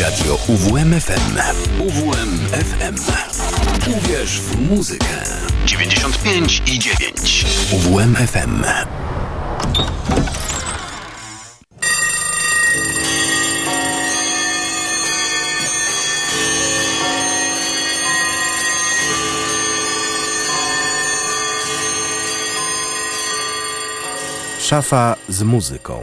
Radio UWMFM. UWMFM. Uwierz w muzykę. 95 i 9. UWMFM. Szafa z muzyką.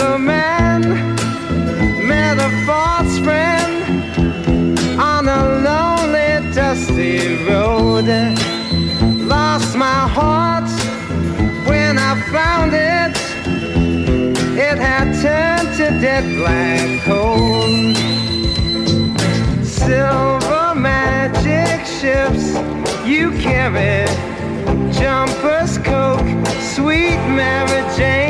Sugar man met a false friend on a lonely, dusty road. Lost my heart when I found it. It had turned to dead black coal. Silver magic ships you jumpers, coke, sweet Mary Jane. Eh?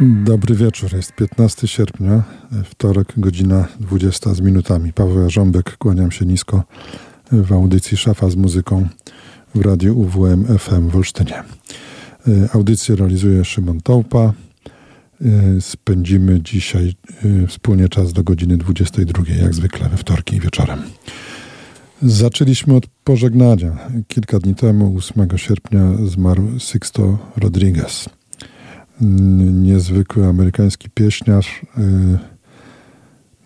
Dobry wieczór, jest 15 sierpnia, wtorek, godzina 20 z minutami. Paweł Jarząbek, kłaniam się nisko w audycji Szafa z muzyką w radiu UWM FM w Olsztynie. Y, Audycję realizuje Szymon Tołpa. Y, Spędzimy dzisiaj y, wspólnie czas do godziny 22, jak zwykle we wtorki wieczorem. Zaczęliśmy od pożegnania. Kilka dni temu, 8 sierpnia, zmarł Sixto Rodriguez niezwykły amerykański pieśniarz. y,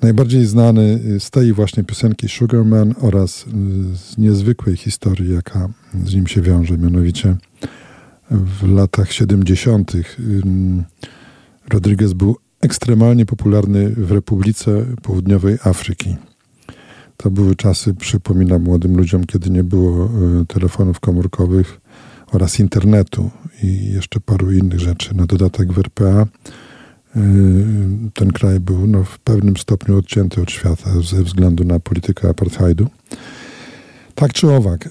Najbardziej znany z tej właśnie piosenki Sugarman oraz y, z niezwykłej historii, jaka z nim się wiąże. Mianowicie w latach 70. ym, Rodriguez był ekstremalnie popularny w Republice Południowej Afryki. To były czasy, przypominam młodym ludziom, kiedy nie było y, telefonów komórkowych oraz internetu i jeszcze paru innych rzeczy. Na dodatek w RPA y, ten kraj był no, w pewnym stopniu odcięty od świata ze względu na politykę apartheidu. Tak czy owak,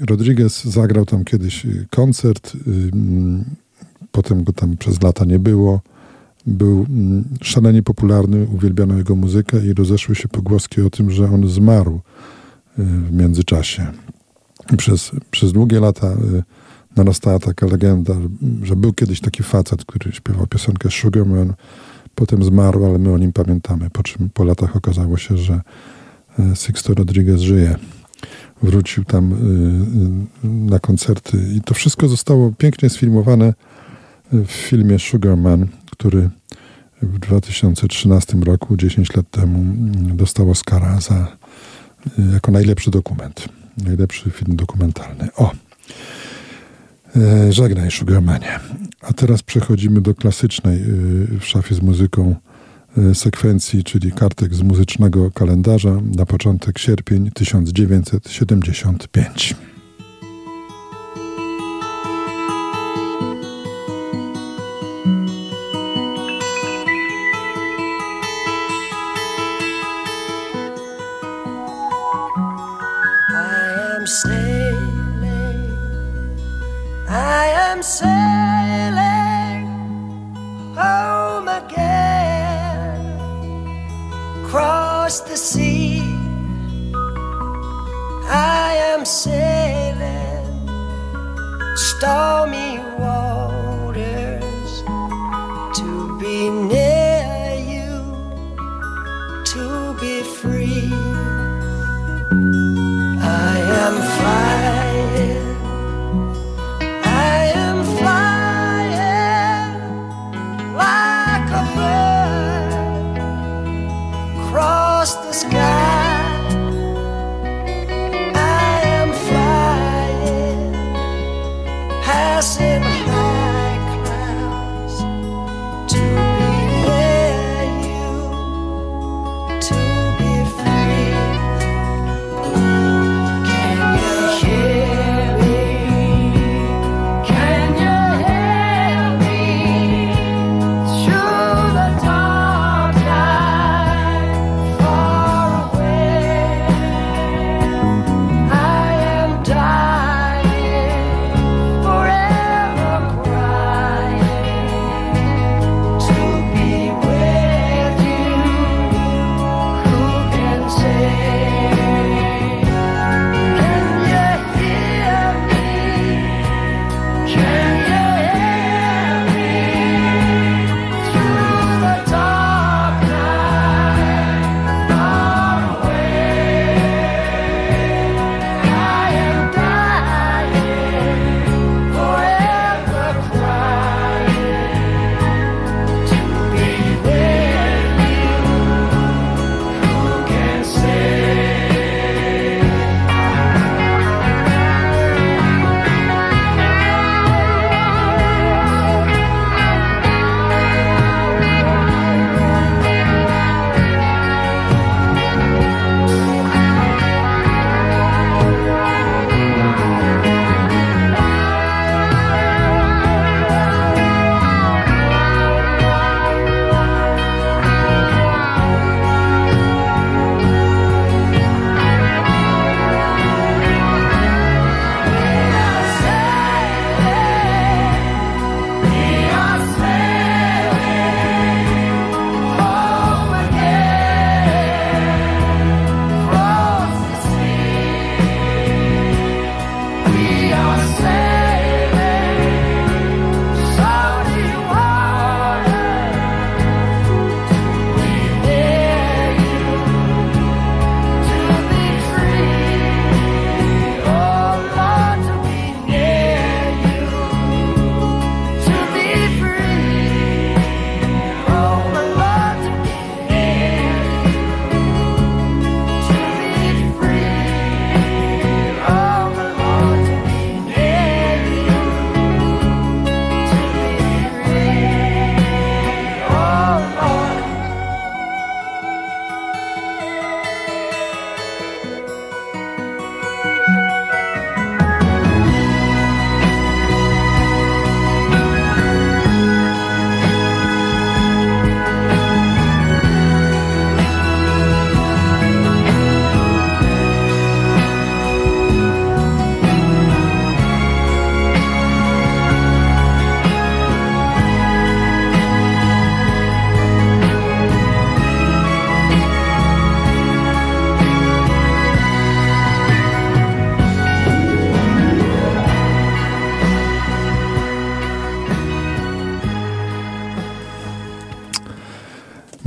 Rodriguez zagrał tam kiedyś koncert, potem go tam przez lata nie było był mm, szalenie popularny, uwielbiano jego muzykę i rozeszły się pogłoski o tym, że on zmarł y, w międzyczasie. Przez, przez długie lata y, narastała taka legenda, że był kiedyś taki facet, który śpiewał piosenkę Sugarman, potem zmarł, ale my o nim pamiętamy, po czym po latach okazało się, że y, Sixto Rodriguez żyje. Wrócił tam na koncerty i to wszystko zostało pięknie sfilmowane w filmie Sugarman, który w 2013 roku, 10 lat temu, dostał Oscara za, y, jako najlepszy dokument. Najlepszy film dokumentalny. O! E, żegnaj, Sugarmanie. A teraz przechodzimy do klasycznej y, w szafie z muzyką y, sekwencji, czyli kartek z muzycznego kalendarza na początek sierpień 1975. Sailing home again across the sea. I am sailing stormy waters to be near you, to be free. I am flying.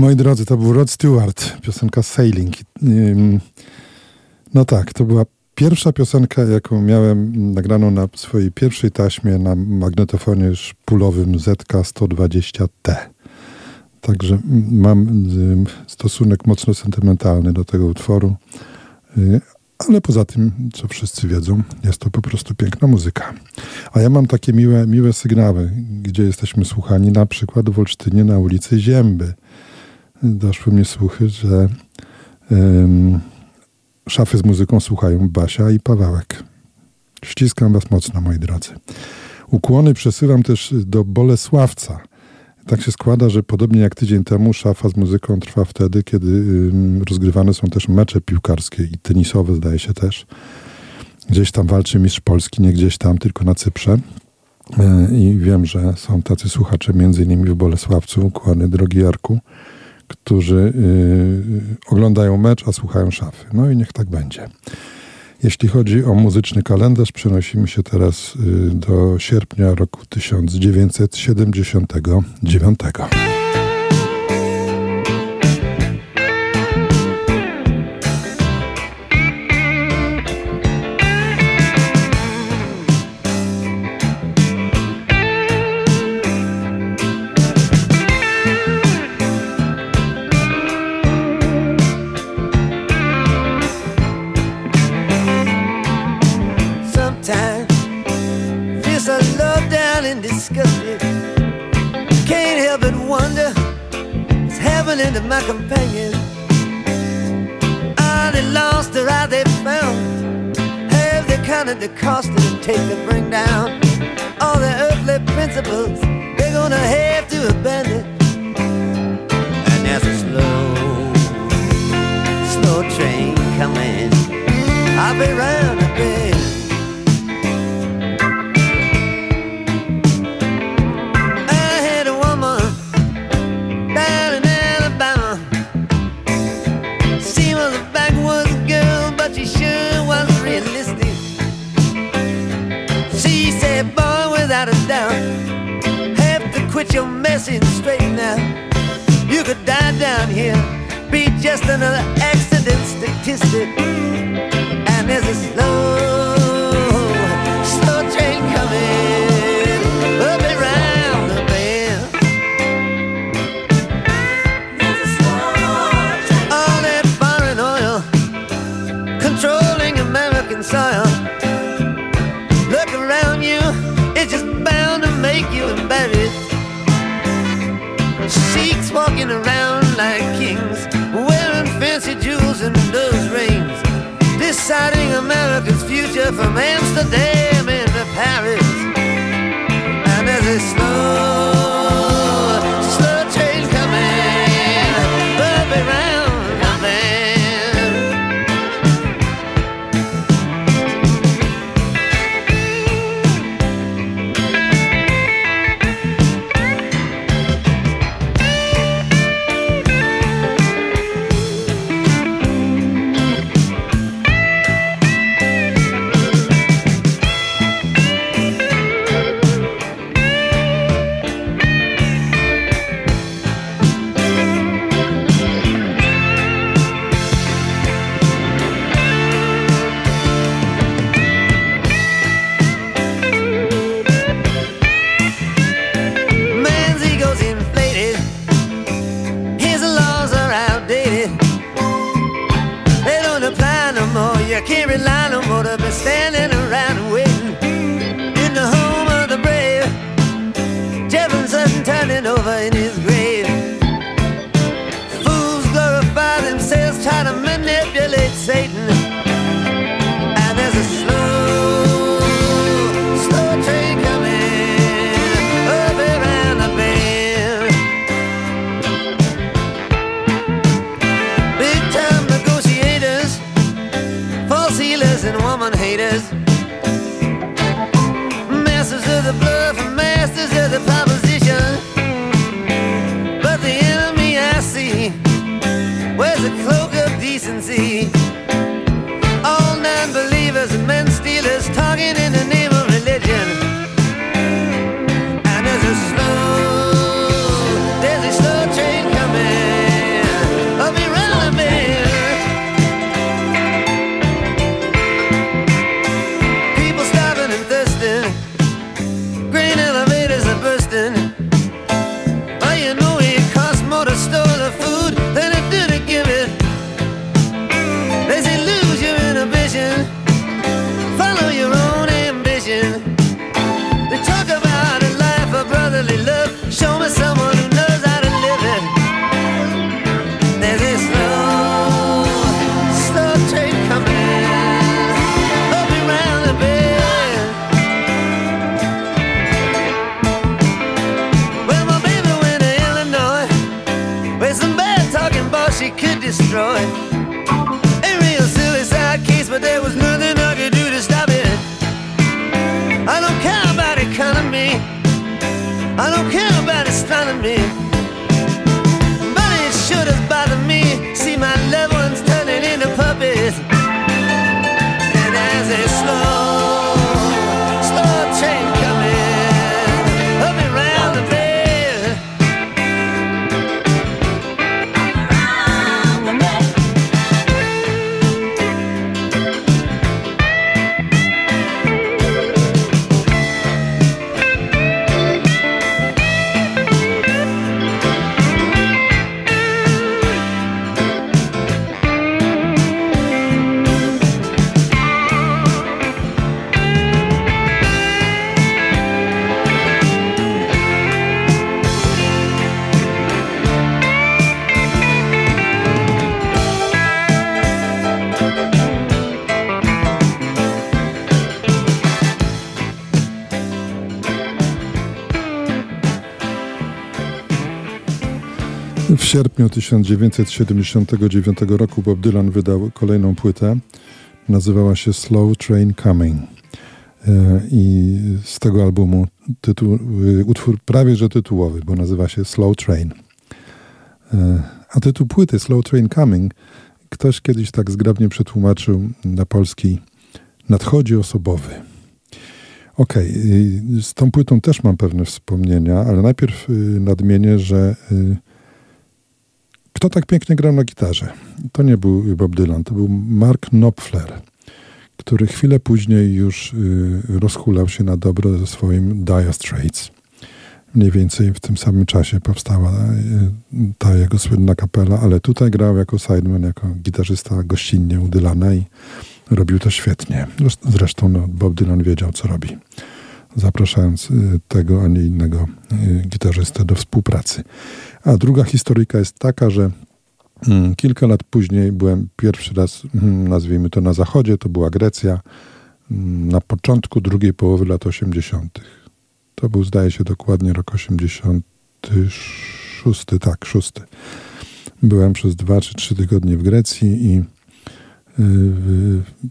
Moi drodzy, to był Rod Stewart, piosenka Sailing. No tak, to była pierwsza piosenka, jaką miałem nagraną na swojej pierwszej taśmie na magnetofonie szpulowym ZK-120T. Także mam stosunek mocno sentymentalny do tego utworu. Y, ale poza tym, co wszyscy wiedzą, jest to po prostu piękna muzyka. A ja mam takie miłe, miłe sygnały, gdzie jesteśmy słuchani, na przykład w Olsztynie na ulicy Zięby doszły mnie słuchy, że um, szafy z muzyką słuchają Basia i Pawełek. Ściskam was mocno, moi drodzy. Ukłony przesyłam też do Bolesławca. Tak się składa, że podobnie jak tydzień temu szafa z muzyką trwa wtedy, kiedy um, rozgrywane są też mecze piłkarskie i tenisowe, zdaje się też. Gdzieś tam walczy mistrz Polski, nie gdzieś tam, tylko na Cyprze. E, I wiem, że są tacy słuchacze, między innymi w Bolesławcu. Ukłony, drogi Jarku którzy y, oglądają mecz, a słuchają szafy. No i niech tak będzie. Jeśli chodzi o muzyczny kalendarz, przenosimy się teraz y, do sierpnia roku 1979. Into my companion. Are they lost or are they found? Have they counted the cost it take to bring down all the earthly principles they're gonna have to abandon? And there's a slow, slow train coming. I'll be round quit your messing straight now. You could die down here, be just another accident statistic. And there's a slow, slow America's from Amsterdam into Paris. And as they slow sierpniu 1979 roku Bob Dylan wydał kolejną płytę. Nazywała się Slow Train Coming. E, I z tego albumu tytuł, y, utwór prawie że tytułowy, bo nazywa się Slow Train. E, A tytuł płyty Slow Train Coming ktoś kiedyś tak zgrabnie przetłumaczył na polski Nadchodzi osobowy. Okej, y, z tą płytą też mam pewne wspomnienia, ale najpierw y, nadmienię, że y, kto tak pięknie grał na gitarze? To nie był Bob Dylan, to był Mark Knopfler, który chwilę później już y, rozhulał się na dobre ze swoim Dire Straits. Mniej więcej w tym samym czasie powstała y, ta jego słynna kapela, ale tutaj grał jako sideman, jako gitarzysta gościnnie u Dylana i robił to świetnie. Zresztą no, Bob Dylan wiedział, co robi, zapraszając y, tego, a nie innego y, gitarzystę do współpracy. A druga historyjka jest taka, że mm, kilka lat później byłem pierwszy raz, mm, nazwijmy to na zachodzie, to była Grecja, mm, na początku drugiej połowy lat 80. To był, zdaje się, dokładnie rok 86, tak, 6. Byłem przez dwa czy trzy tygodnie w Grecji i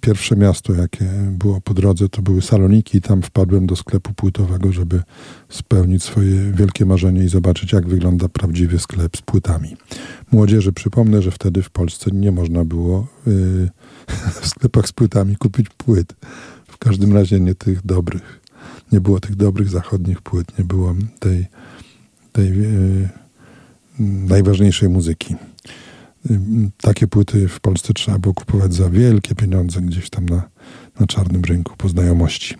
pierwsze miasto, jakie było po drodze, to były Saloniki. Tam wpadłem do sklepu płytowego, żeby spełnić swoje wielkie marzenie i zobaczyć, jak wygląda prawdziwy sklep z płytami. Młodzieży przypomnę, że wtedy w Polsce nie można było y, w sklepach z płytami kupić płyt. W każdym razie nie tych dobrych. Nie było tych dobrych zachodnich płyt, nie było tej, tej y, najważniejszej muzyki. Takie płyty w Polsce trzeba było kupować za wielkie pieniądze gdzieś tam na, na czarnym rynku po znajomości.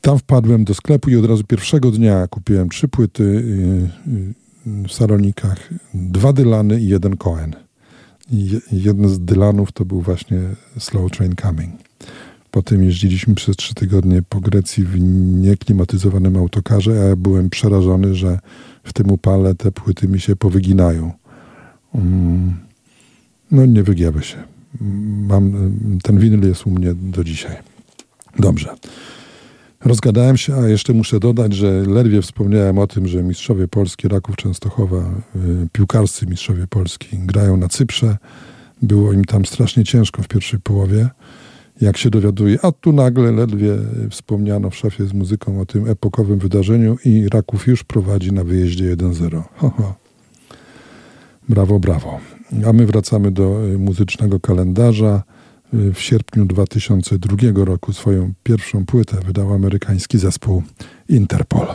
Tam wpadłem do sklepu i od razu pierwszego dnia kupiłem trzy płyty y, y, w Salonikach, dwa Dylany i jeden Cohen. Jeden z Dylanów to był właśnie Slow Train Coming. Potem jeździliśmy przez trzy tygodnie po Grecji w nieklimatyzowanym autokarze, a ja byłem przerażony, że w tym upale te płyty mi się powyginają. Mm, No nie wygięły się. Mam, ten winyl jest u mnie do dzisiaj. Dobrze. Rozgadałem się, a jeszcze muszę dodać, że ledwie wspomniałem o tym, że mistrzowie Polski, Raków Częstochowa, y, piłkarscy mistrzowie Polski grają na Cyprze. Było im tam strasznie ciężko w pierwszej połowie. Jak się dowiaduje, a tu nagle ledwie wspomniano w szafie z muzyką o tym epokowym wydarzeniu i Raków już prowadzi na wyjeździe 1-0. Ho, ho. Brawo, brawo. A my wracamy do y, muzycznego kalendarza. Y, W sierpniu 2002 roku swoją pierwszą płytę wydał amerykański zespół Interpol.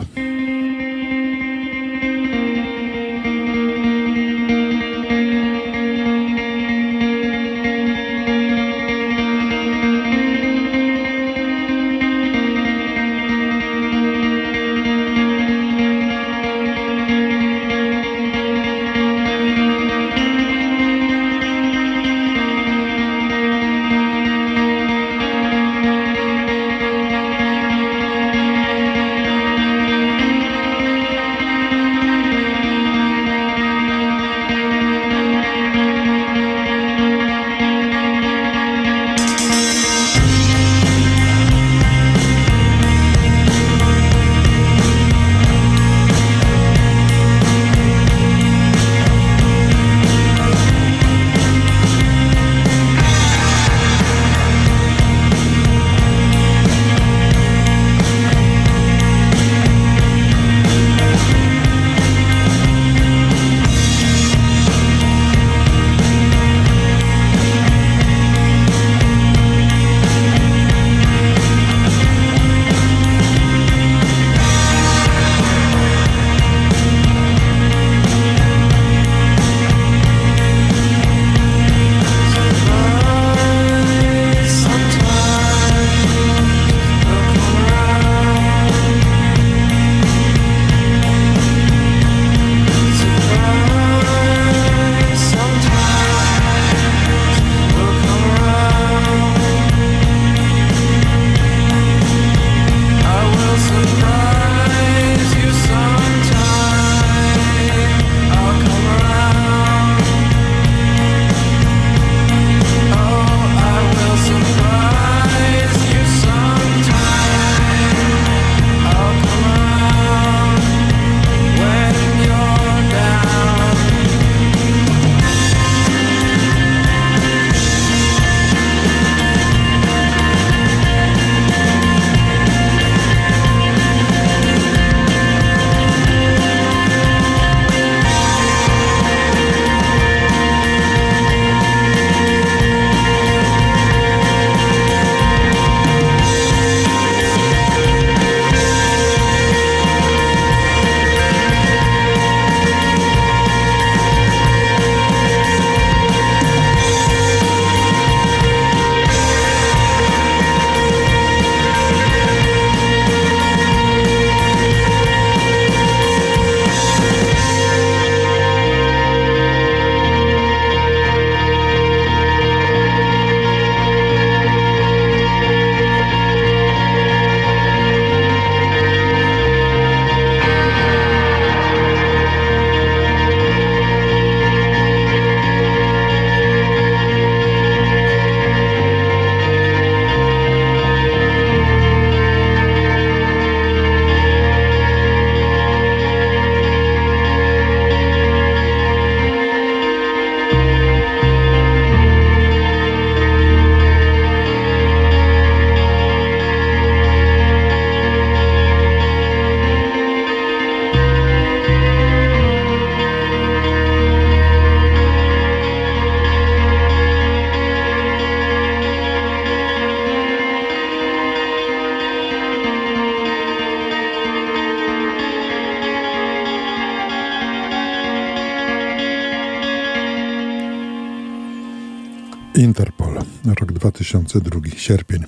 2002, sierpień.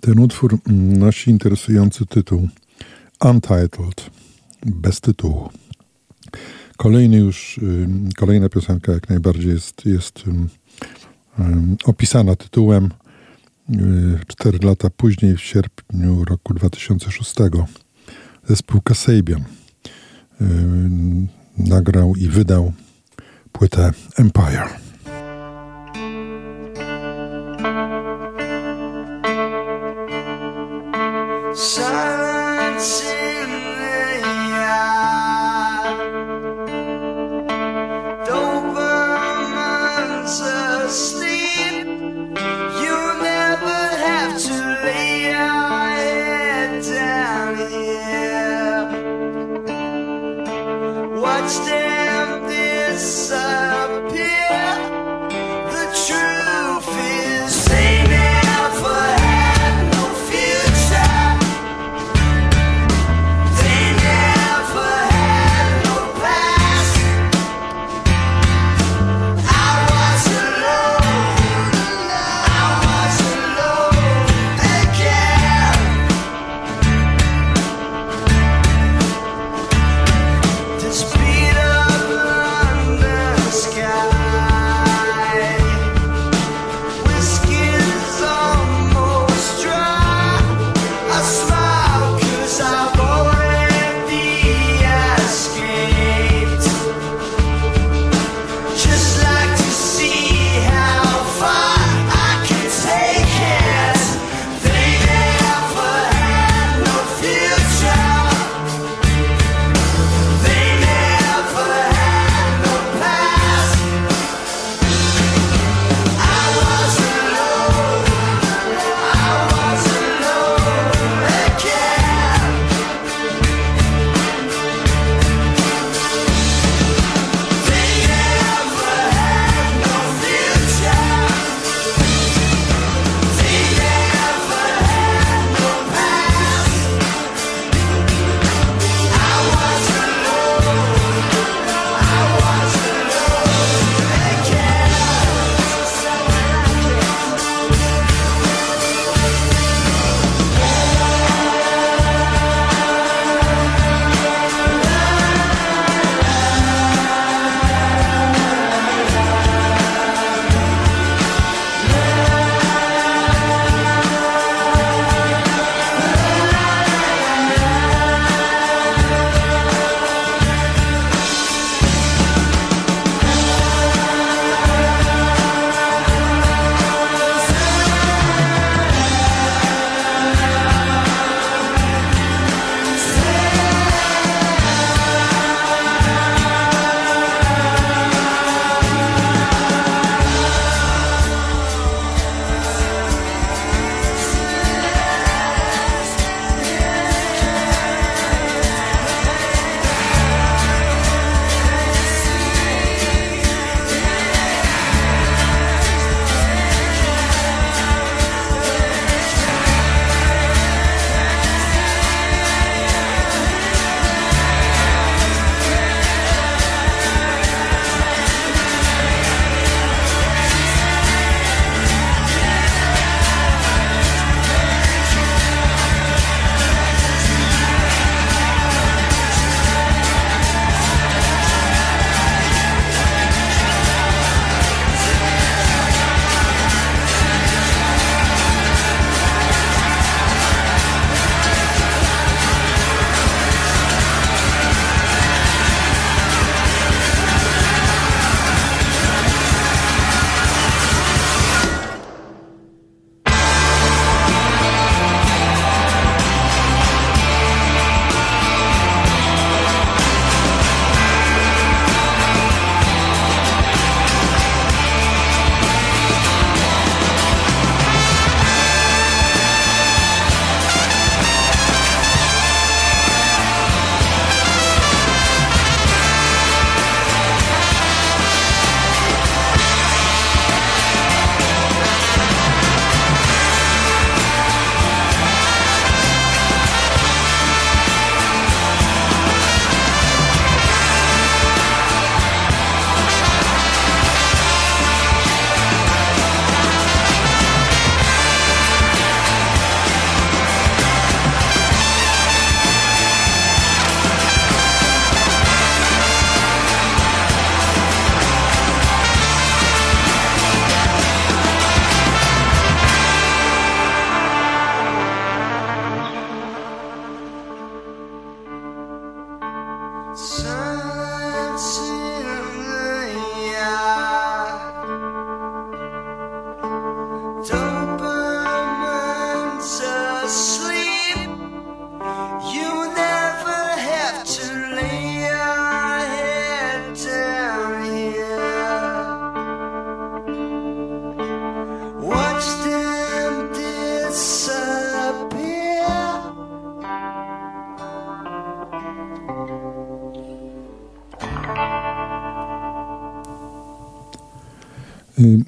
Ten utwór nosi interesujący tytuł Untitled, bez tytułu. Kolejny już, kolejna piosenka jak najbardziej jest, jest opisana tytułem. Cztery lata później, w sierpniu roku 2006, zespół Kasabian nagrał i wydał płytę Empire.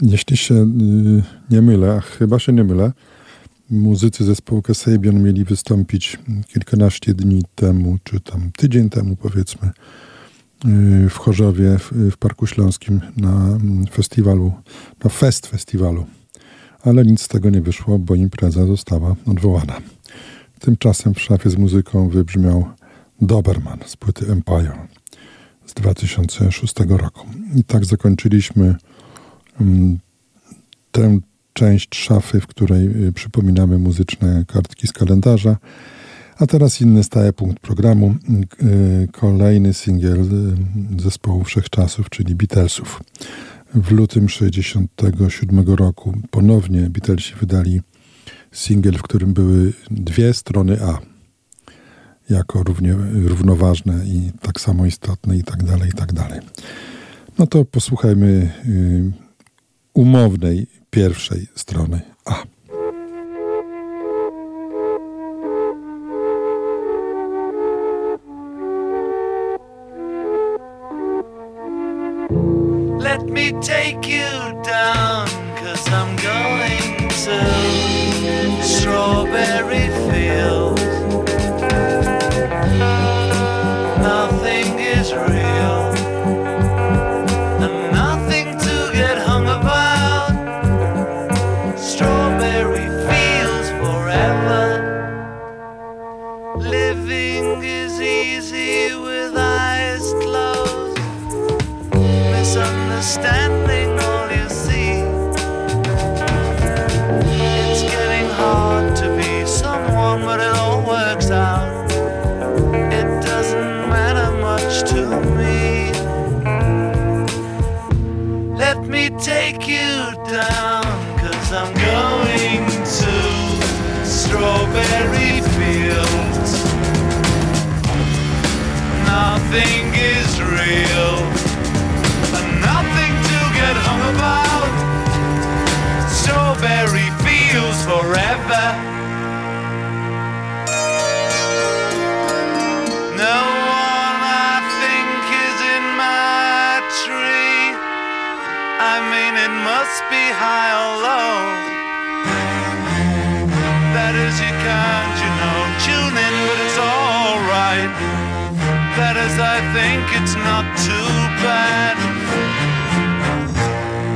Jeśli się nie mylę, a chyba się nie mylę, muzycy zespołu Kasabian mieli wystąpić kilkanaście dni temu, czy tam tydzień temu powiedzmy, w Chorzowie w, Parku Śląskim na festiwalu, na fest festiwalu. Ale nic z tego nie wyszło, bo impreza została odwołana. Tymczasem w szafie z muzyką wybrzmiał Doberman z płyty Empire z 2006 roku. I tak zakończyliśmy tę część szafy, w której y, przypominamy muzyczne kartki z kalendarza. A teraz inny stały punkt programu. Y, kolejny singiel y, zespołu Wszechczasów, czyli Beatlesów. W lutym 1967 roku ponownie Beatlesi wydali singiel, w którym były dwie strony A. Jako równie, równoważne i tak samo istotne i tak dalej, i tak dalej. No to posłuchajmy umownej pierwszej strony A. Let me take you down, cause I'm going to Strawberry. Strawberry fields forever. No one I think is in my tree. I mean, it must be high or low. That is, you can't, you know, tune in, but it's alright. That is, I think it's not too bad.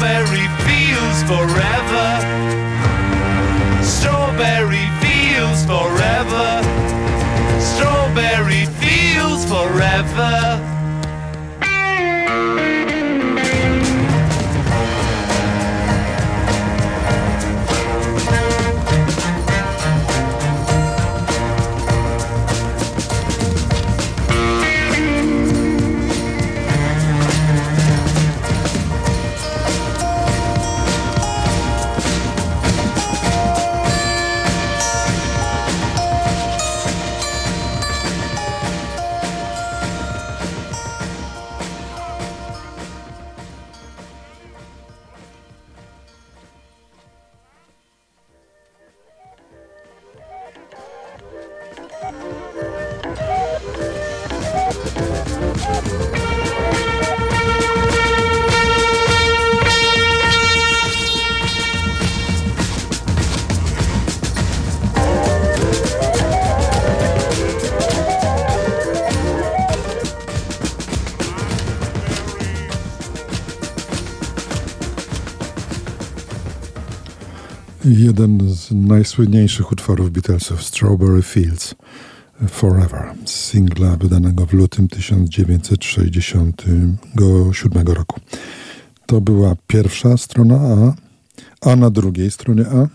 Strawberry fields forever. Strawberry fields forever. Strawberry fields forever. najsłynniejszych utworów Beatlesów Strawberry Fields Forever, singla wydanego w lutym 1967 roku. To była pierwsza strona A, a na drugiej stronie A.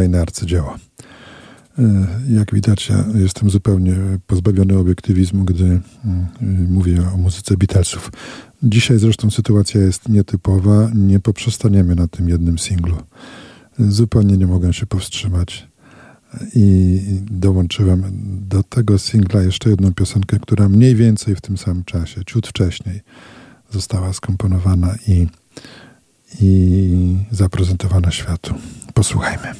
kolejne arcydzieła. Y, jak widać, ja jestem zupełnie pozbawiony obiektywizmu, gdy y, mówię o muzyce Beatlesów. Dzisiaj zresztą sytuacja jest nietypowa, nie poprzestaniemy na tym jednym singlu. Zupełnie nie mogę się powstrzymać i dołączyłem do tego singla jeszcze jedną piosenkę, która mniej więcej w tym samym czasie, ciut wcześniej, została skomponowana i, i zaprezentowana światu. Posłuchajmy.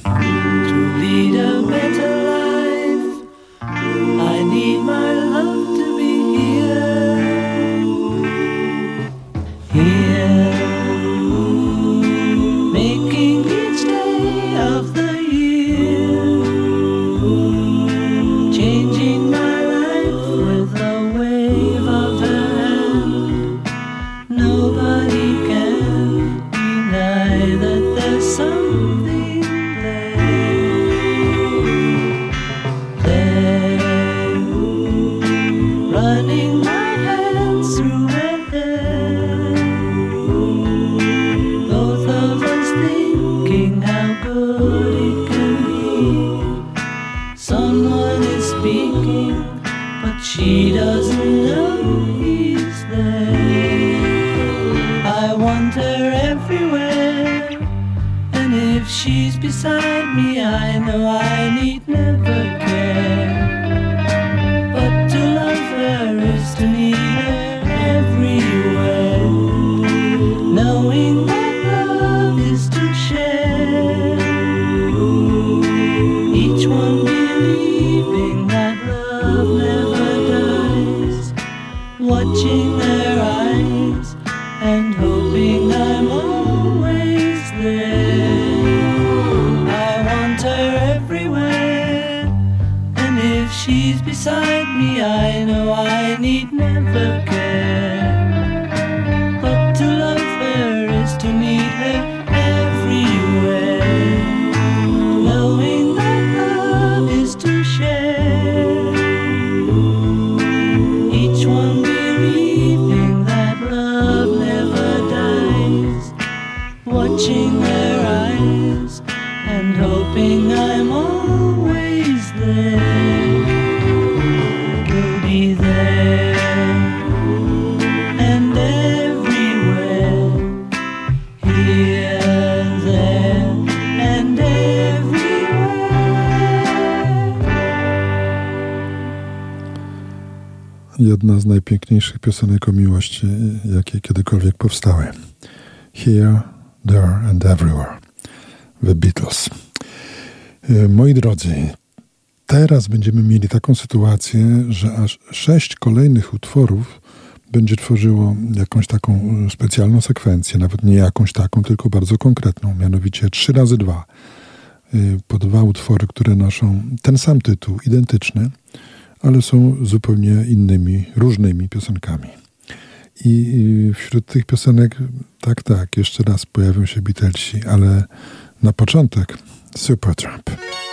Watching their eyes and hoping I'm always there. Jedna z najpiękniejszych piosenek o miłości, jakie kiedykolwiek powstały. Here, There and Everywhere. The Beatles. E, Moi drodzy, teraz będziemy mieli taką sytuację, że aż sześć kolejnych utworów będzie tworzyło jakąś taką e, specjalną sekwencję, nawet nie jakąś taką, tylko bardzo konkretną, mianowicie 3 razy 2 po dwa utwory, które noszą ten sam tytuł, identyczny, ale są zupełnie innymi, różnymi piosenkami. I wśród tych piosenek, tak, tak, jeszcze raz pojawią się Beatlesi, ale na początek Supertramp. When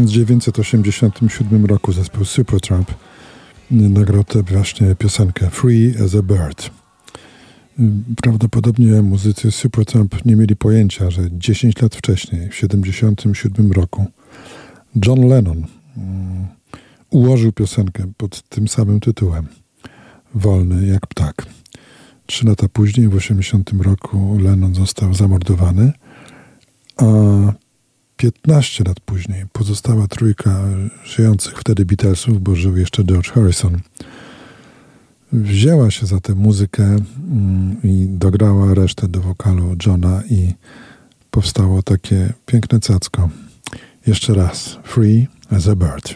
1987 roku zespół Supertramp nagrał właśnie piosenkę Free as a Bird. Prawdopodobnie muzycy Supertramp nie mieli pojęcia, że 10 lat wcześniej, w 1977 roku, John Lennon um, ułożył piosenkę pod tym samym tytułem Wolny jak ptak. Trzy lata później, w 1980 roku, Lennon został zamordowany, a 15 lat później pozostała trójka żyjących wtedy Beatlesów, bo żył jeszcze George Harrison, wzięła się za tę muzykę mm, i dograła resztę do wokalu Johna i powstało takie piękne cacko. Jeszcze raz. Free as a bird.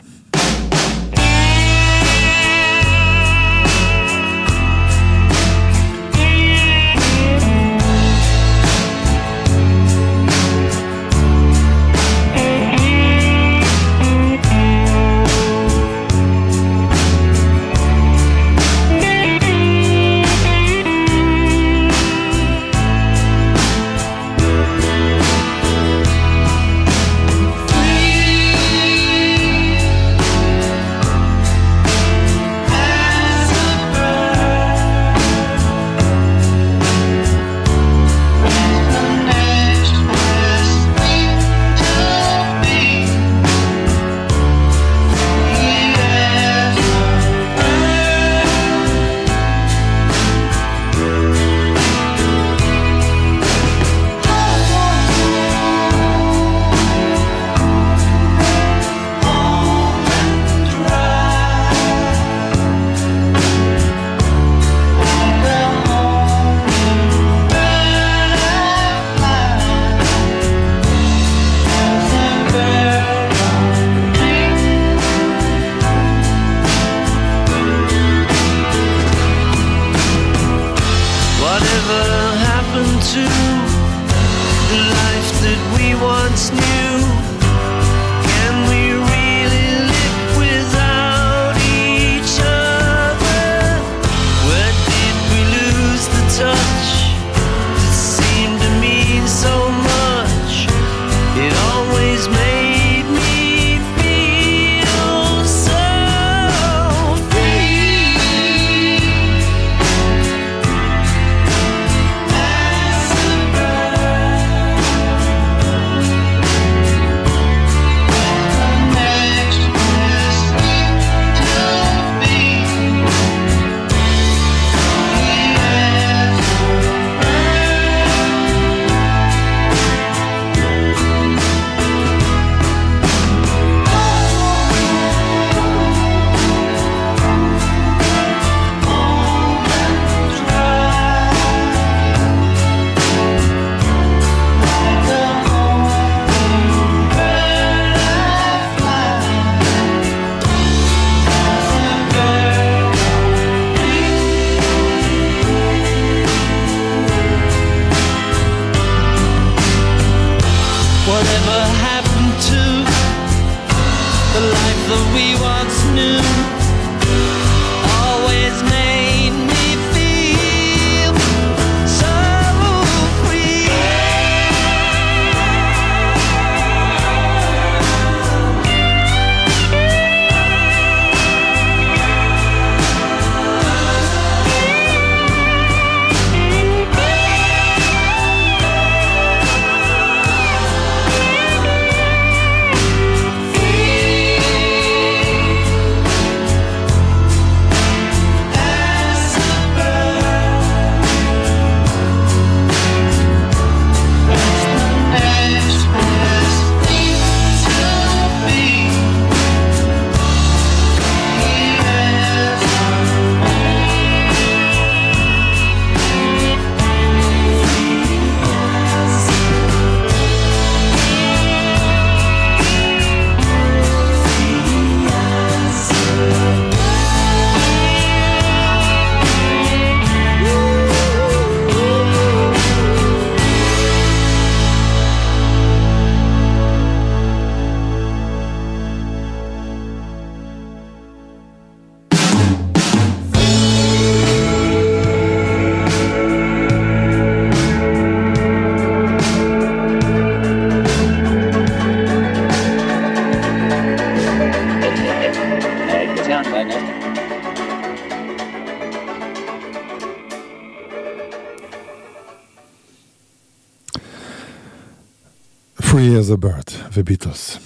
Beatles.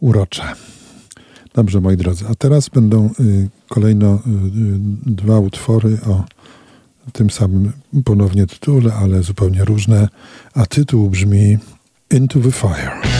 Urocze. Dobrze, moi drodzy, a teraz będą y, kolejno y, y, dwa utwory o tym samym ponownie tytule, ale zupełnie różne, a tytuł brzmi Into the Fire.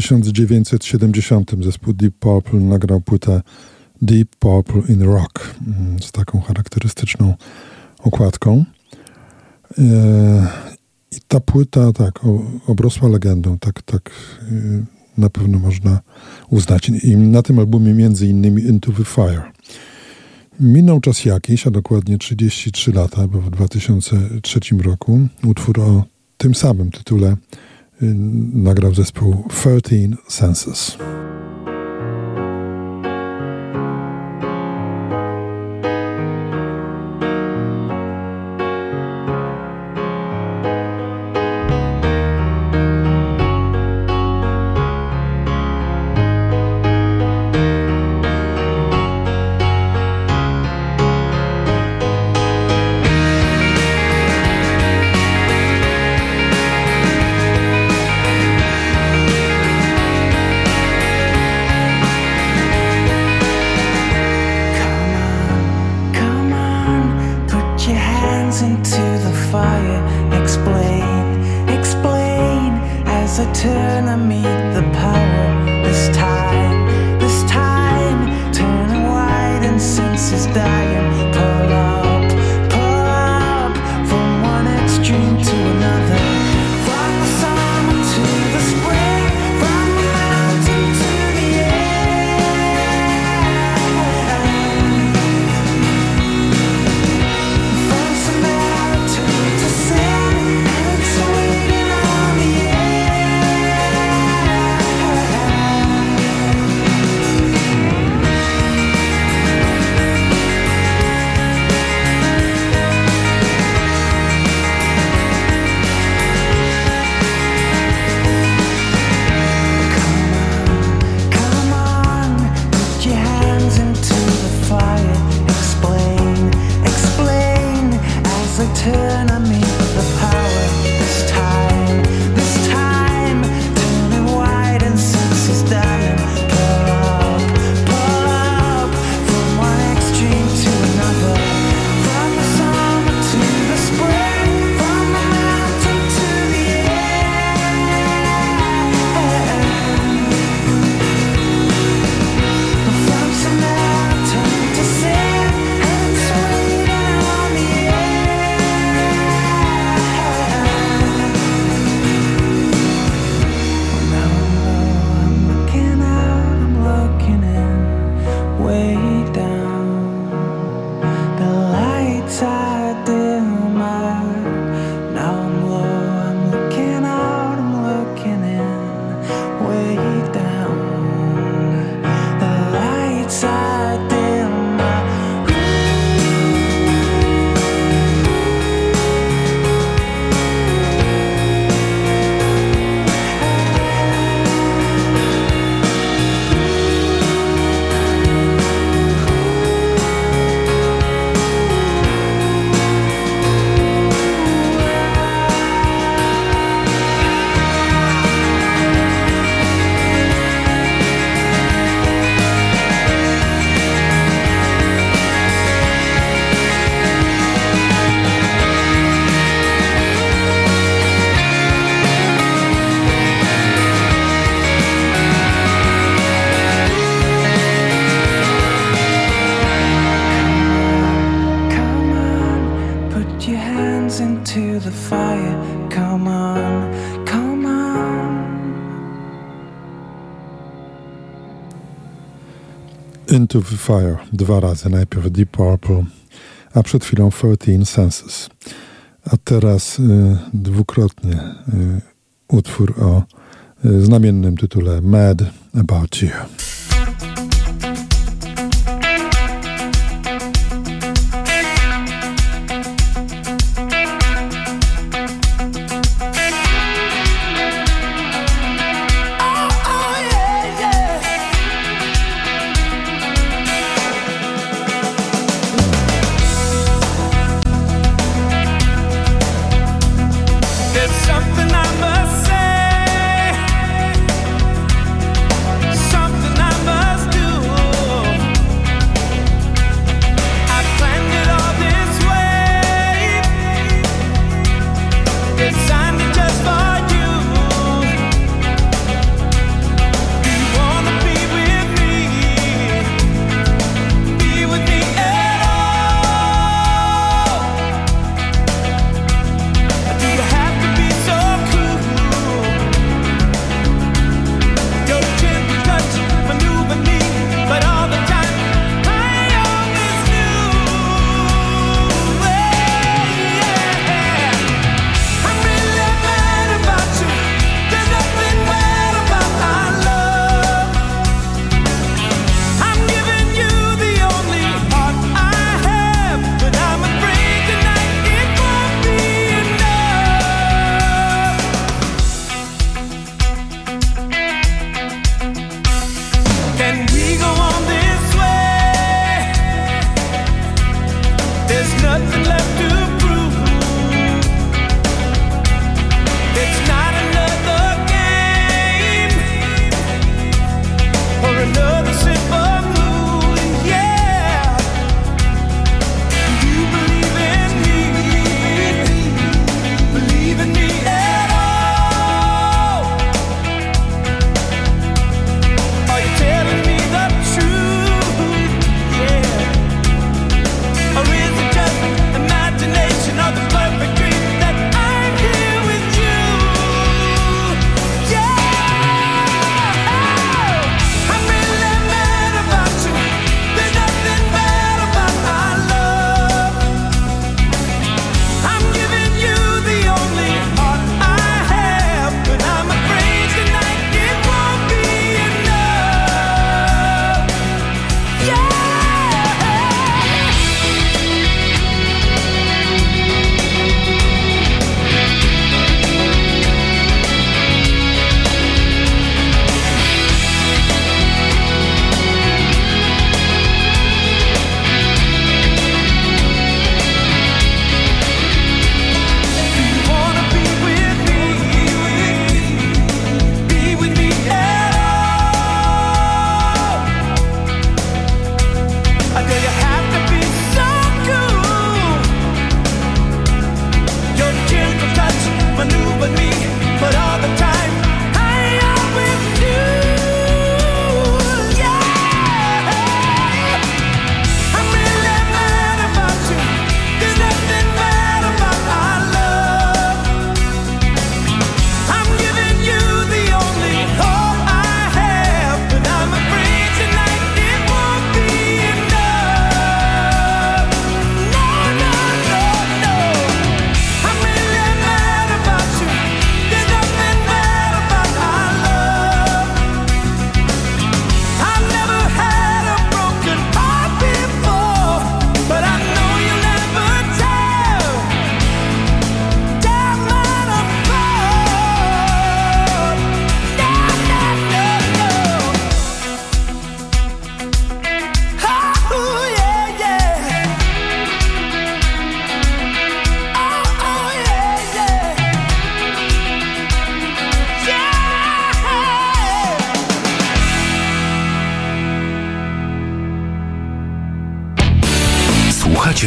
1970 zespół Deep Purple nagrał płytę Deep Purple in Rock mm, z taką charakterystyczną okładką. E, I ta płyta tak obrosła legendą, tak, tak e, na pewno można uznać. I na tym albumie między innymi Into the Fire. Minął czas jakiś, a dokładnie 33 lata, bo w 2003 roku utwór o tym samym tytule nagrał zespół 13 Senses. Into the Fire dwa razy, najpierw Deep Purple, a przed chwilą 13 Senses. A teraz y, dwukrotnie y, utwór o y, znamiennym tytule Mad About You.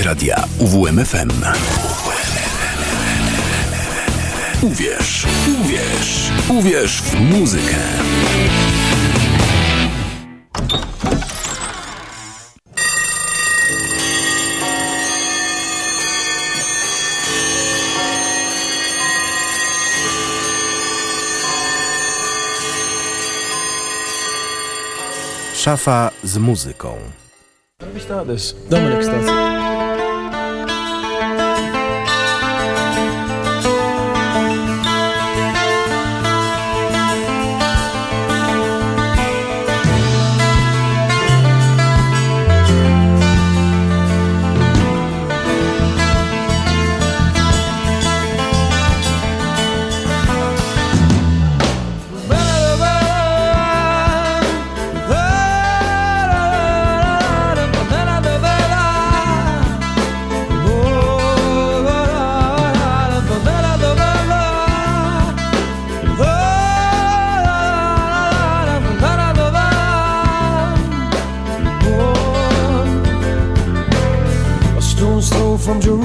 Radia UWMFM. Uwierz, uwierz, uwierz w muzykę. Szafa z muzyką. Let me start this. Dominic starts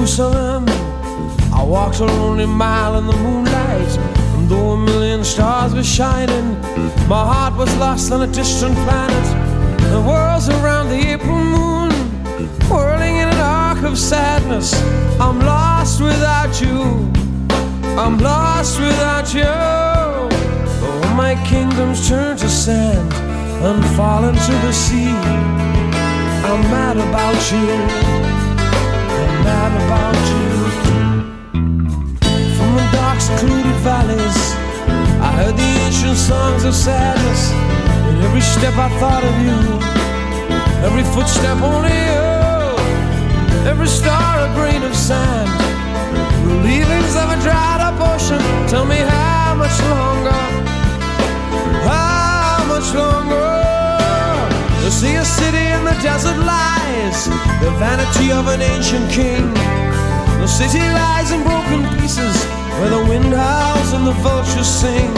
Jerusalem. I walked a lonely mile in the moonlight. And though a million stars were shining, my heart was lost on a distant planet. The world's around the April moon, whirling in an arc of sadness. I'm lost without you. I'm lost without you. Oh, my kingdom's turned to sand and fall into the sea. I'm mad about you. Mad about you. From the dark, secluded valleys, I heard the ancient songs of sadness. And every step I thought of you, every footstep only you, every star a grain of sand. The leavings of a dried up ocean. Tell me how much longer? How much longer? To see a city in the desert lies, the vanity of an ancient king. The city lies in broken pieces, where the wind howls and the vultures sing.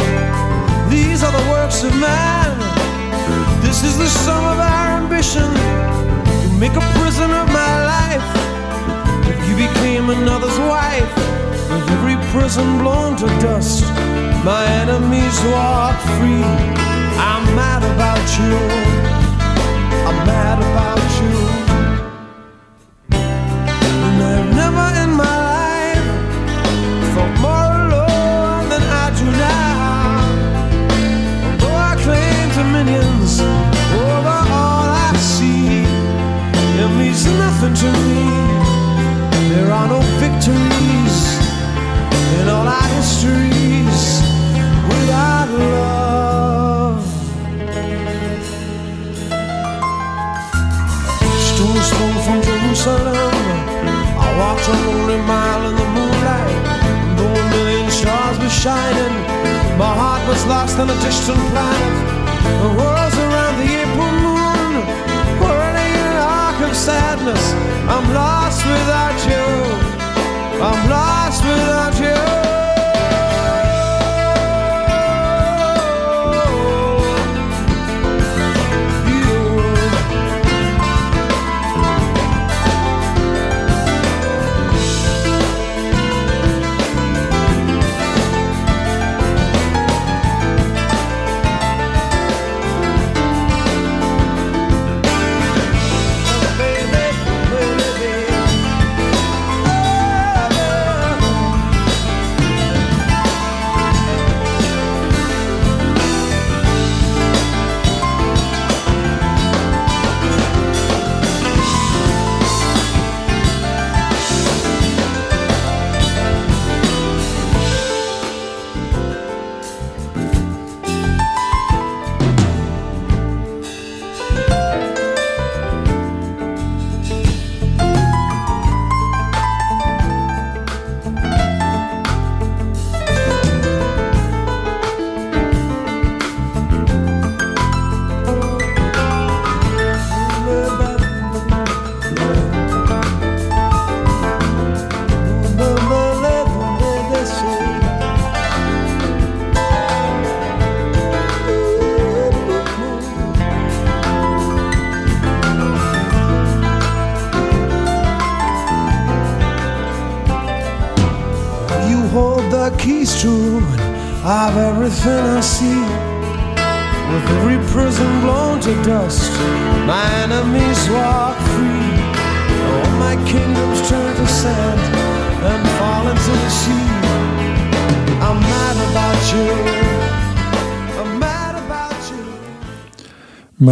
These are the works of man. This is the sum of our ambition. You make a prison of my life. If you became another's wife, with every prison blown to dust, my enemies walk free. I'm mad about you. I'm mad about you. I'm lost without you. I'm lost without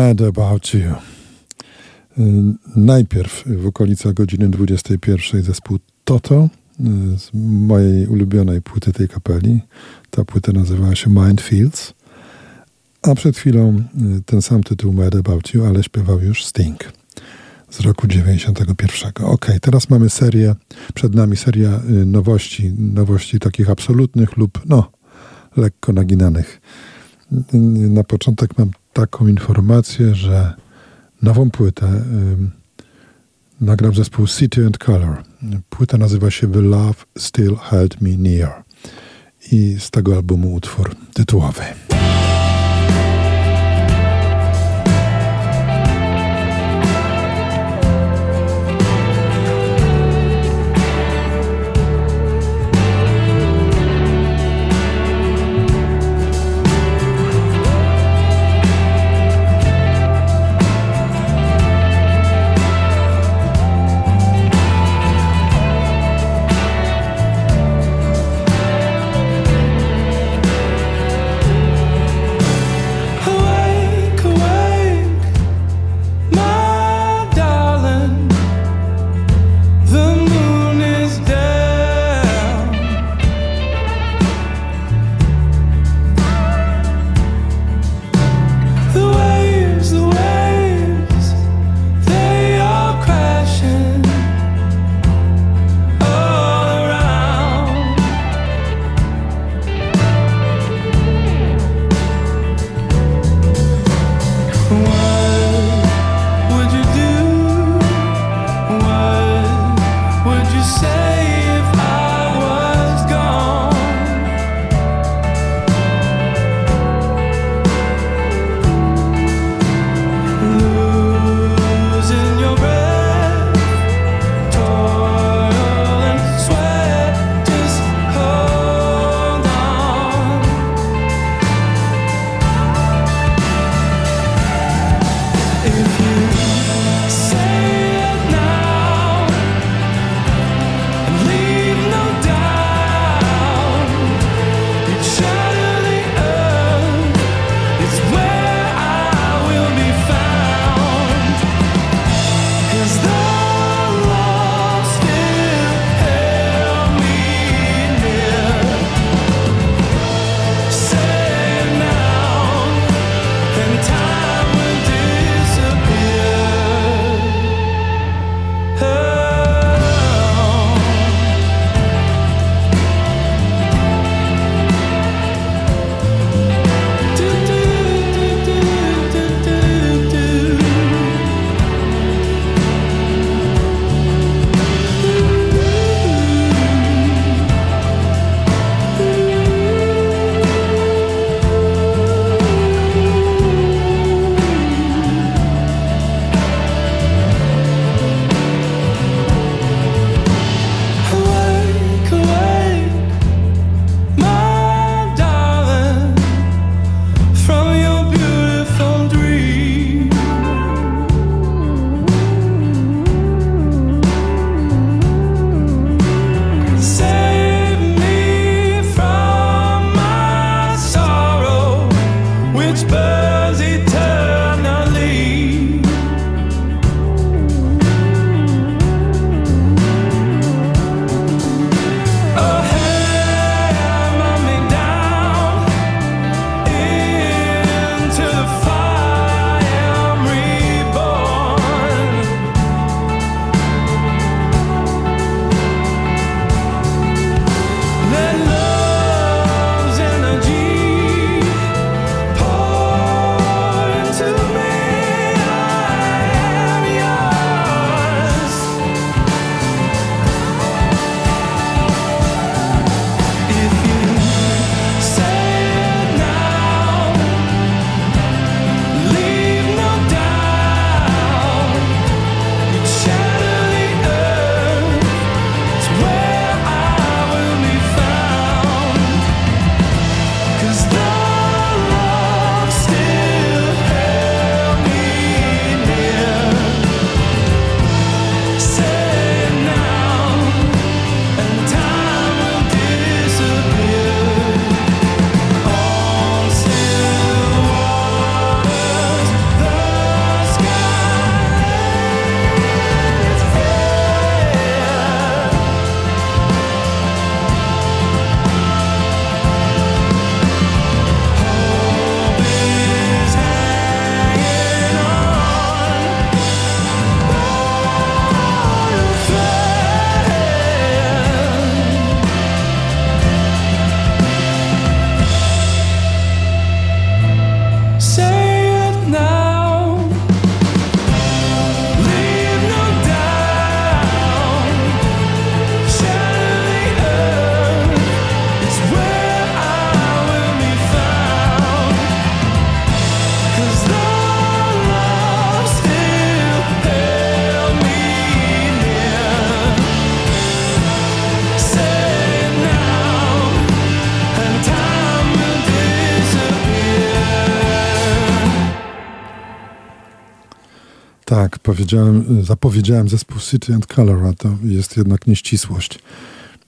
Mad About You. Y, Najpierw w okolicach godziny 21 zespół Toto y, z mojej ulubionej płyty tej kapeli. Ta płyta nazywała się Mindfields. A przed chwilą y, ten sam tytuł Mad About You, ale śpiewał już Sting z roku 91. Ok, teraz mamy serię, przed nami seria nowości, nowości takich absolutnych lub no, lekko naginanych. Na początek mam taką informację, że nową płytę y, nagrał zespół City and Color. Płyta nazywa się The Love Still Held Me Near i z tego albumu utwór tytułowy. Tak, powiedziałem, zapowiedziałem zespół City and Color, a to jest jednak nieścisłość.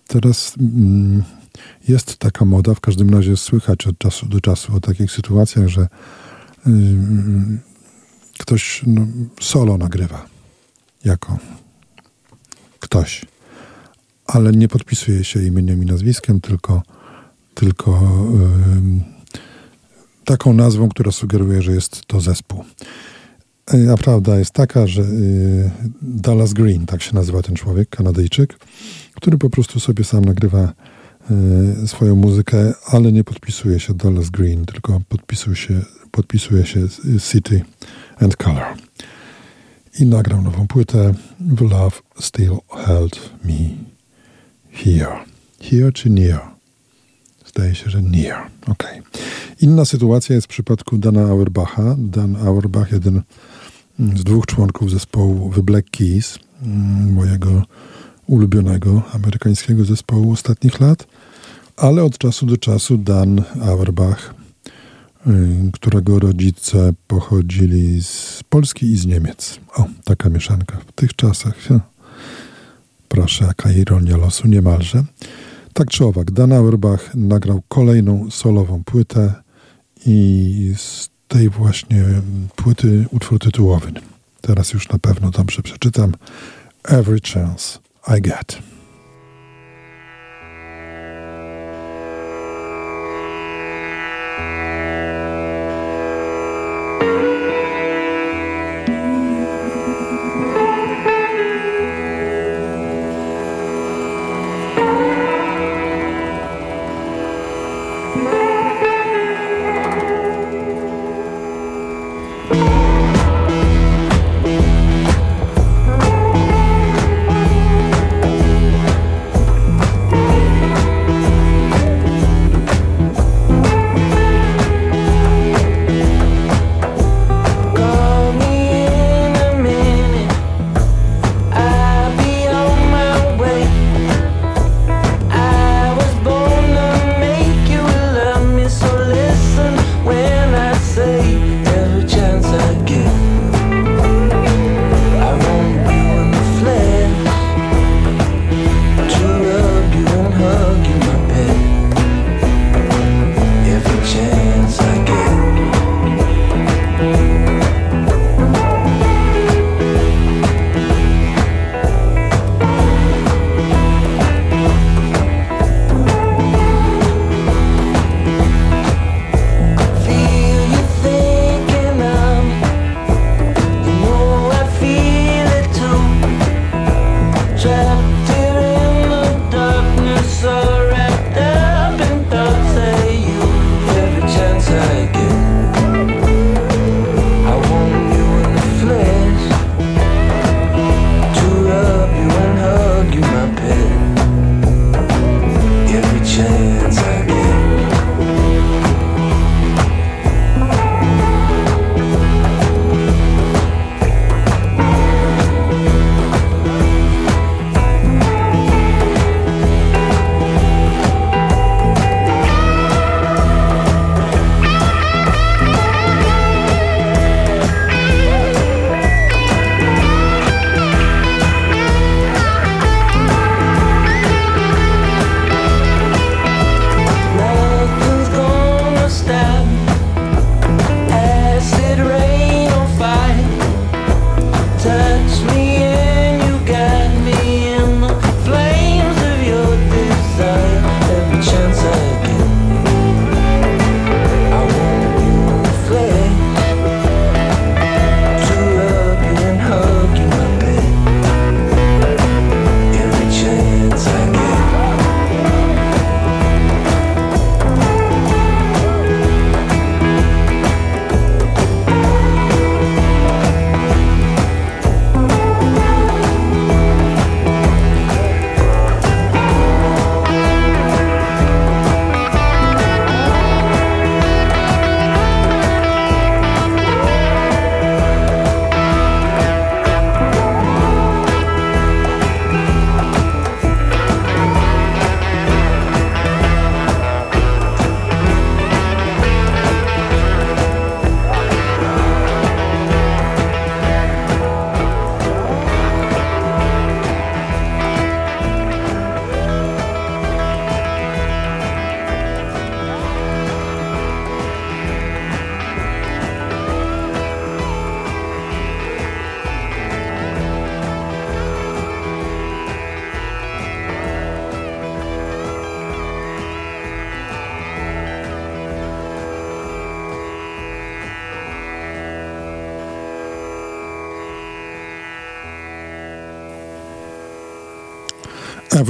Teraz mm, jest taka moda, w każdym razie słychać od czasu do czasu o takich sytuacjach, że y, ktoś no, solo nagrywa jako ktoś, ale nie podpisuje się imieniem i nazwiskiem, tylko, tylko taką nazwą, która sugeruje, że jest to zespół. A prawda jest taka, że y, Dallas Green, tak się nazywa ten człowiek, Kanadyjczyk, który po prostu sobie sam nagrywa y, swoją muzykę, ale nie podpisuje się Dallas Green, tylko podpisuje się, podpisuje się City and Color. I nagrał nową płytę The Love Still Held Me Here. Here czy near? Zdaje się, że near. Ok. Inna sytuacja jest w przypadku Dana Auerbacha. Dan Auerbach, jeden z dwóch członków zespołu The Black Keys, mm, mojego ulubionego amerykańskiego zespołu ostatnich lat, ale od czasu do czasu Dan Auerbach, y, którego rodzice pochodzili z Polski i z Niemiec. O, taka mieszanka w tych czasach. Proszę, jaka ironia losu niemalże. Tak czy owak, Dan Auerbach nagrał kolejną solową płytę i z tej właśnie płyty utwór tytułowy. Teraz już na pewno dobrze przeczytam. Every Chance I Get.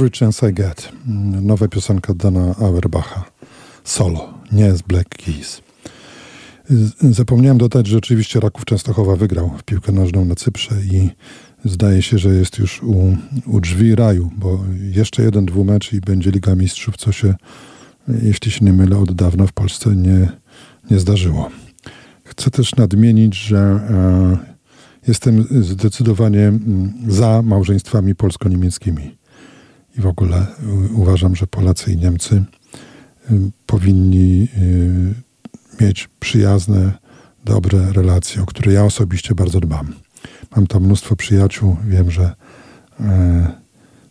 Every Chance I Get. Mm, Nowa piosenka Dana Auerbacha. Solo, nie z Black Keys. Zapomniałem dodać, że oczywiście Raków Częstochowa wygrał w piłkę nożną na Cyprze i zdaje się, że jest już u, u drzwi raju, bo jeszcze jeden dwumecz i będzie Liga Mistrzów, co się, jeśli się nie mylę, od dawna w Polsce nie, nie zdarzyło. Chcę też nadmienić, że e, jestem zdecydowanie mm, za małżeństwami polsko-niemieckimi. I w ogóle u- uważam, że Polacy i Niemcy y, powinni y, mieć przyjazne, dobre relacje, o które ja osobiście bardzo dbam. Mam tam mnóstwo przyjaciół, wiem, że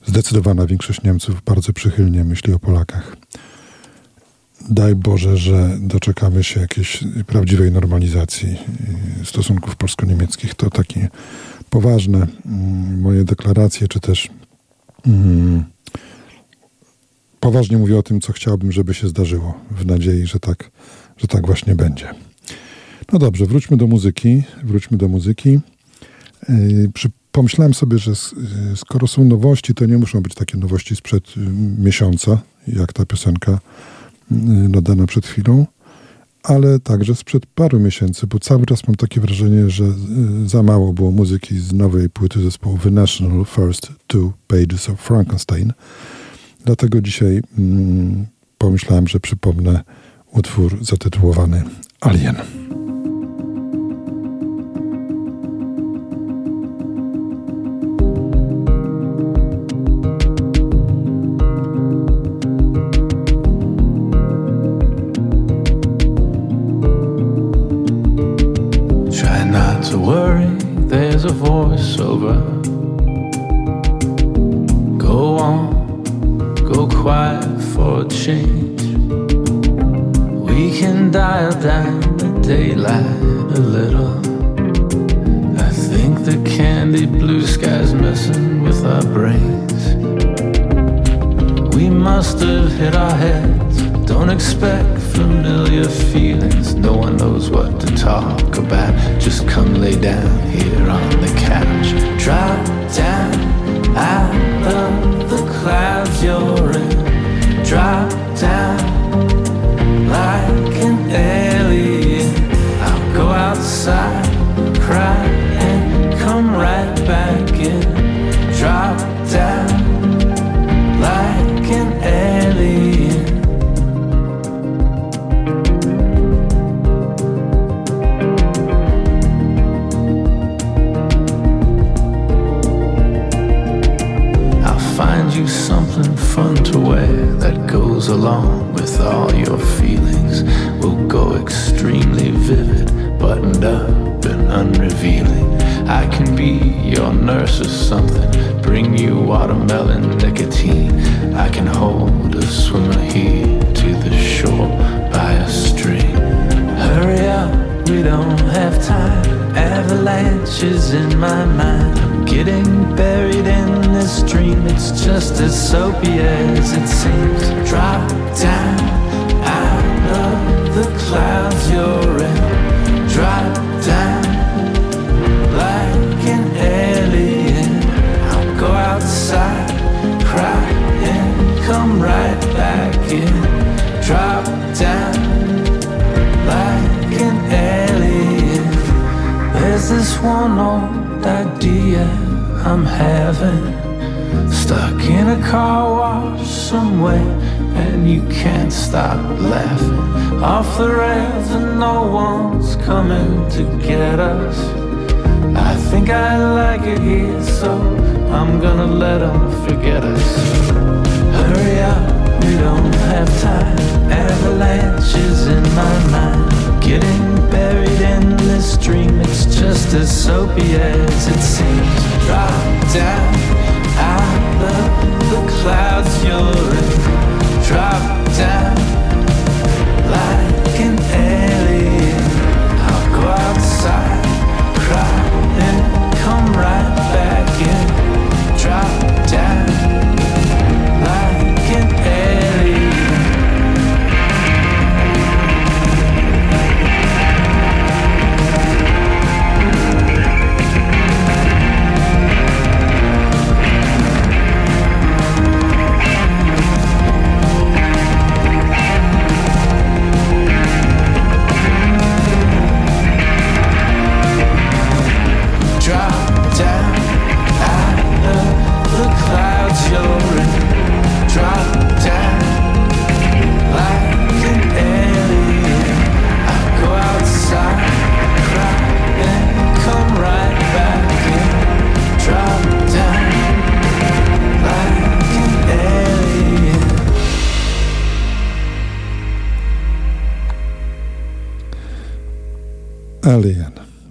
zdecydowana większość Niemców bardzo przychylnie myśli o Polakach. Daj Boże, że doczekamy się jakiejś prawdziwej normalizacji y, stosunków polsko-niemieckich. To takie poważne mm, moje deklaracje, czy też mm, poważnie mówię o tym, co chciałbym, żeby się zdarzyło, w nadziei, że tak, że tak właśnie będzie. No dobrze, wróćmy do muzyki. Wróćmy do muzyki. Yy, pomyślałem sobie, że yy, skoro są nowości, to nie muszą być takie nowości sprzed y, miesiąca, jak ta piosenka yy, dodana przed chwilą, ale także sprzed paru miesięcy, bo cały czas mam takie wrażenie, że yy, za mało było muzyki z nowej płyty zespołu The National First Two Pages of Frankenstein. Dlatego dzisiaj mm, pomyślałem, że przypomnę utwór zatytułowany Alien.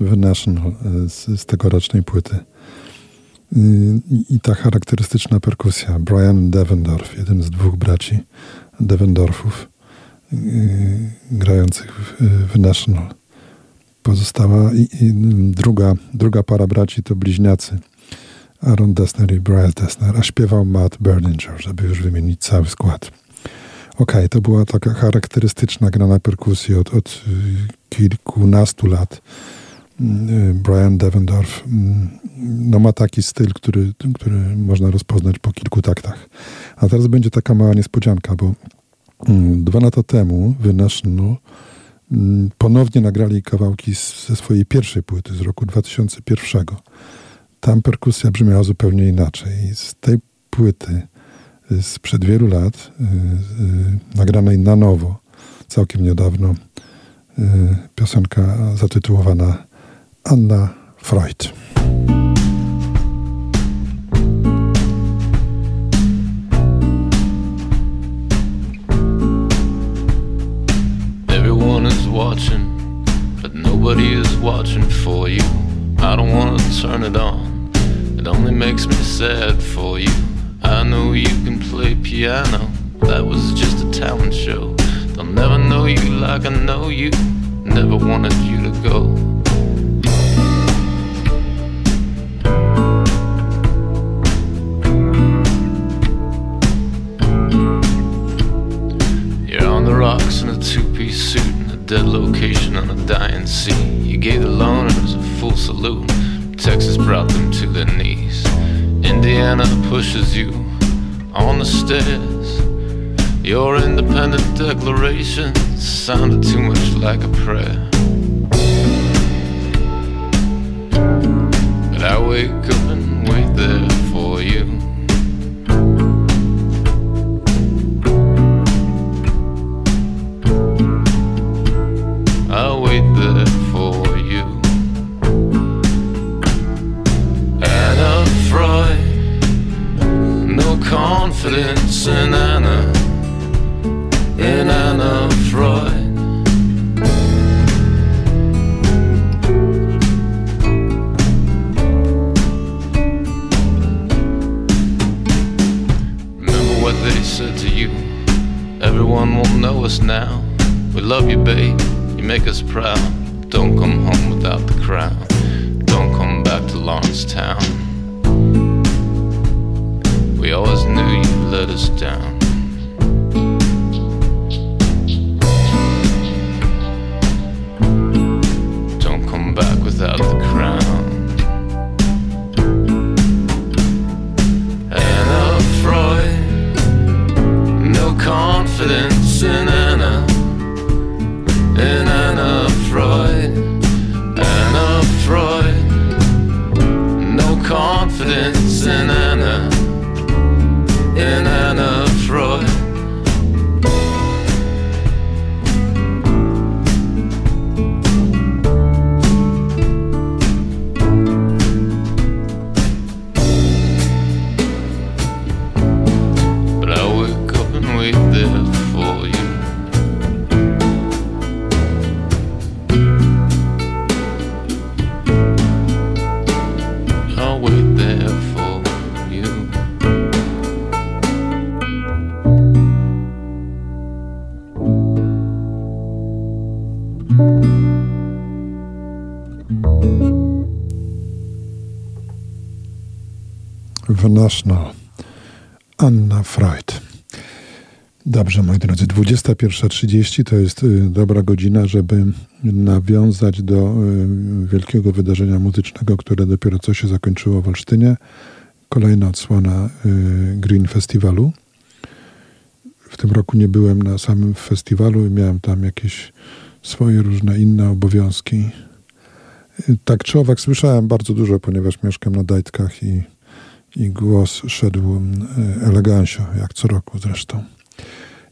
The National e, z, z tegorocznej płyty. Y, I, ta charakterystyczna perkusja. Brian Devendorf, jeden z dwóch braci Devendorfów yy, grających w, w National. Pozostała i, i druga, druga para braci to bliźniacy Aaron Dessner i Brian Dessner, a śpiewał Matt Berninger, żeby już wymienić cały skład. Ok, to była taka charakterystyczna gra na perkusji od, od y, kilkunastu lat. Y, Brian Devendorf mm, no ma taki styl, który, który można rozpoznać po kilku taktach. A teraz będzie taka mała niespodzianka, bo mm, dwa lata temu The National mm, ponownie nagrali kawałki ze swojej pierwszej płyty z roku 2001. Tam perkusja brzmiała zupełnie inaczej. Z tej płyty y, sprzed wielu lat, yy, yy, nagranej na nowo, całkiem niedawno, piosenka zatytułowana Anna Freud. Everyone is watching, but nobody is watching for you. I don't wanna turn it on, it only makes me sad for you. I know you can play piano, that was just a talent show. They'll never know you like I know you, never wanted you to go. Suit in a dead location on a dying sea. You gave the loners a full salute. Texas brought them to their knees. Indiana pushes you on the stairs. Your independent declaration sounded too much like a prayer. But I wake up confidence in Anna, in Anna Freud. Remember what they said to you. Everyone will know us now. We love you, babe. You make us proud. Don't come home without the crown. Don't come back to Lawrencetown. We always knew you let us down. Don't come back without the crown. Anna Freud, no confidence in Anna in Anna Freud, Anna Freud. No confidence in Anna, Dobrze, moi drodzy, 21.30 to jest y, dobra godzina, żeby nawiązać do y, wielkiego wydarzenia muzycznego, które dopiero co się zakończyło w Olsztynie. Kolejna odsłona y, Green Festiwalu. W tym roku nie byłem na samym festiwalu, miałem tam jakieś swoje różne inne obowiązki. Tak czy owak słyszałem bardzo dużo, ponieważ mieszkam na Dajtkach i, i głos szedł elegancio, jak co roku zresztą.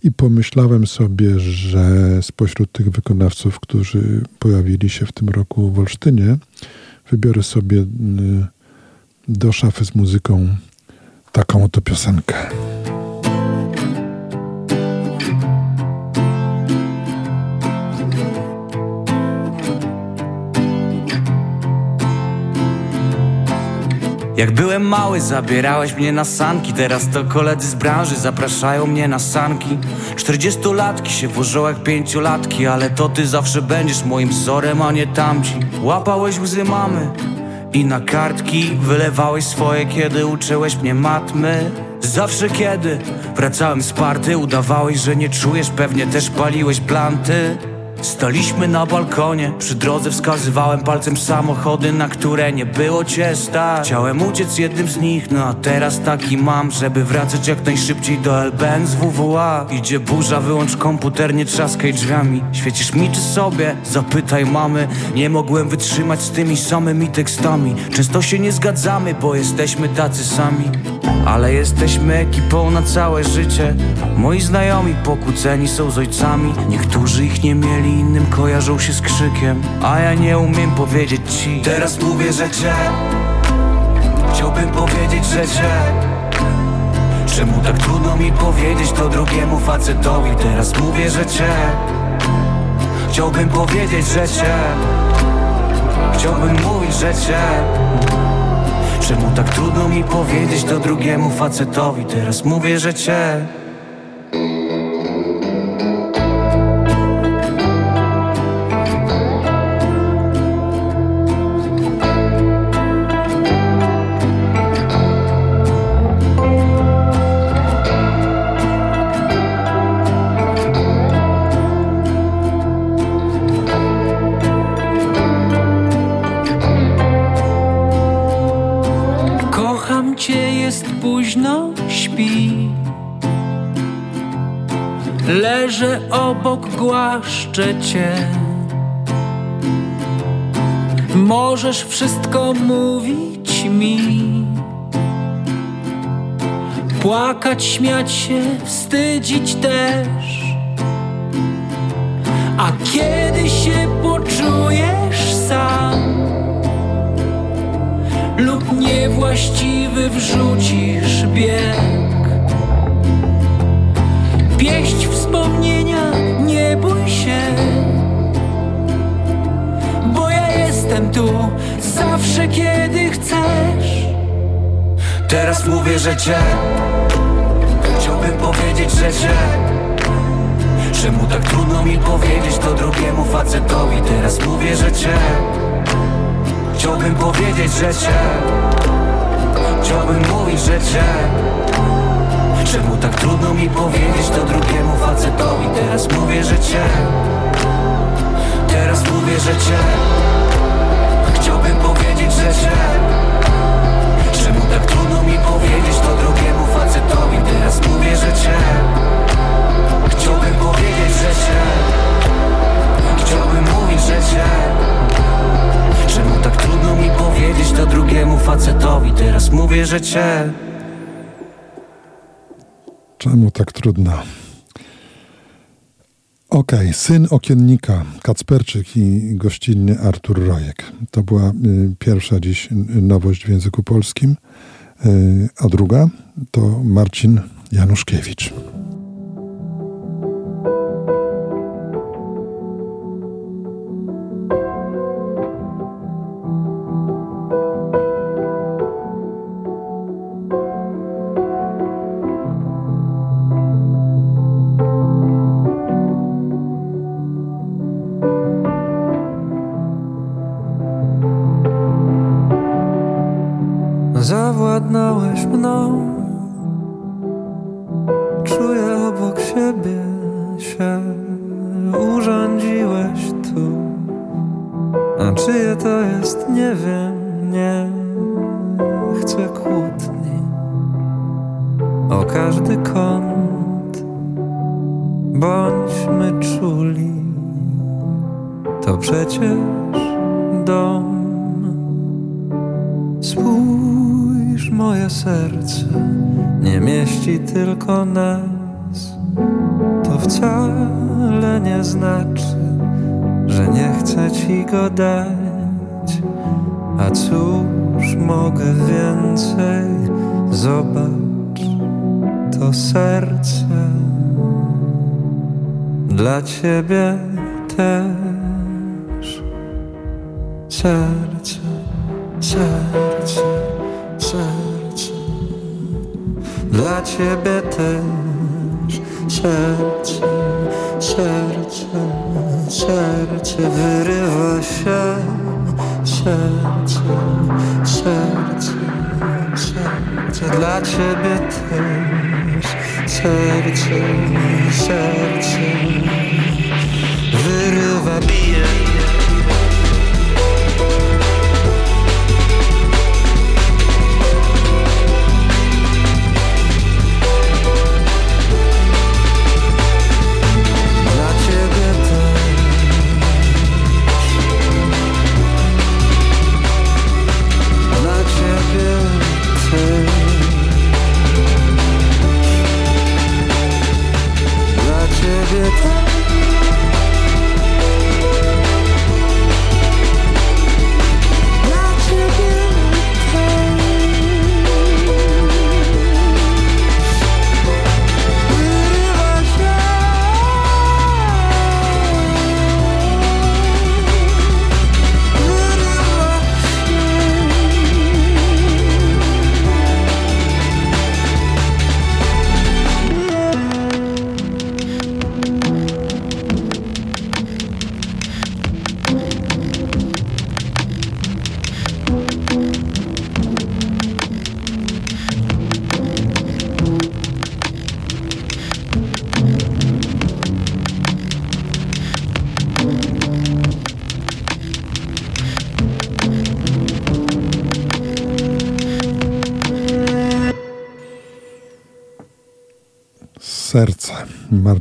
I pomyślałem sobie, że spośród tych wykonawców, którzy pojawili się w tym roku w Olsztynie, wybiorę sobie y, do szafy z muzyką taką oto piosenkę. Jak byłem mały, zabierałeś mnie na sanki. Teraz to koledzy z branży zapraszają mnie na sanki. Czterdziestolatki się włożą jak pięciolatki Ale to ty zawsze będziesz moim wzorem, a nie tamci. Łapałeś łzy mamy i na kartki Wylewałeś swoje, kiedy uczyłeś mnie matmy. Zawsze kiedy wracałem z party Udawałeś, że nie czujesz, pewnie też paliłeś planty Staliśmy na balkonie, przy drodze wskazywałem palcem samochody, na które nie było cię stać. Chciałem uciec jednym z nich, no a teraz taki mam, żeby wracać jak najszybciej do LBN z WWA Idzie burza, wyłącz komputer, nie trzaskaj drzwiami. Świecisz mi czy sobie? Zapytaj mamy. Nie mogłem wytrzymać z tymi samymi tekstami. Często się nie zgadzamy, bo jesteśmy tacy sami. Ale jesteśmy ekipą na całe życie. Moi znajomi pokłóceni są z ojcami. Niektórzy ich nie mieli, innym kojarzą się z krzykiem A ja nie umiem powiedzieć ci. Teraz mówię, że cię. Chciałbym powiedzieć, że cię. Czemu tak trudno mi powiedzieć to drugiemu facetowi? Teraz mówię, że cię. Chciałbym powiedzieć, że cię. Chciałbym mówić, że cię. Czemu tak trudno mi powiedzieć to drugiemu facetowi? Teraz mówię, że cię obok, głaszczę cię. Możesz wszystko mówić mi. Płakać, śmiać się, wstydzić też. A kiedy się poczujesz sam lub niewłaściwy wrzucisz bieg. Pieść wspomnienia, bo ja jestem tu zawsze, kiedy chcesz. Teraz mówię, że cię. Chciałbym powiedzieć, że cię. Czemu tak trudno mi powiedzieć to drugiemu facetowi? Teraz mówię, że cię. Chciałbym powiedzieć, że cię. Chciałbym mówić, że cię. Czemu tak trudno mi powiedzieć to drugiemu facetowi? Teraz mówię, że cię Teraz mówię, że cię Chciałbym powiedzieć, że cię. Czemu tak trudno mi powiedzieć to drugiemu facetowi? Teraz mówię, że cię Chciałbym powiedzieć, że cię. Chciałbym mówić, że cię. Czemu tak trudno mi powiedzieć to drugiemu facetowi? Teraz mówię, że cię. Czemu tak trudno? Okej, syn okiennika Kacperczyk i gościnny Artur Rojek. To była y, pierwsza dziś y, nowość w języku polskim, y, a druga to Marcin Januszkiewicz.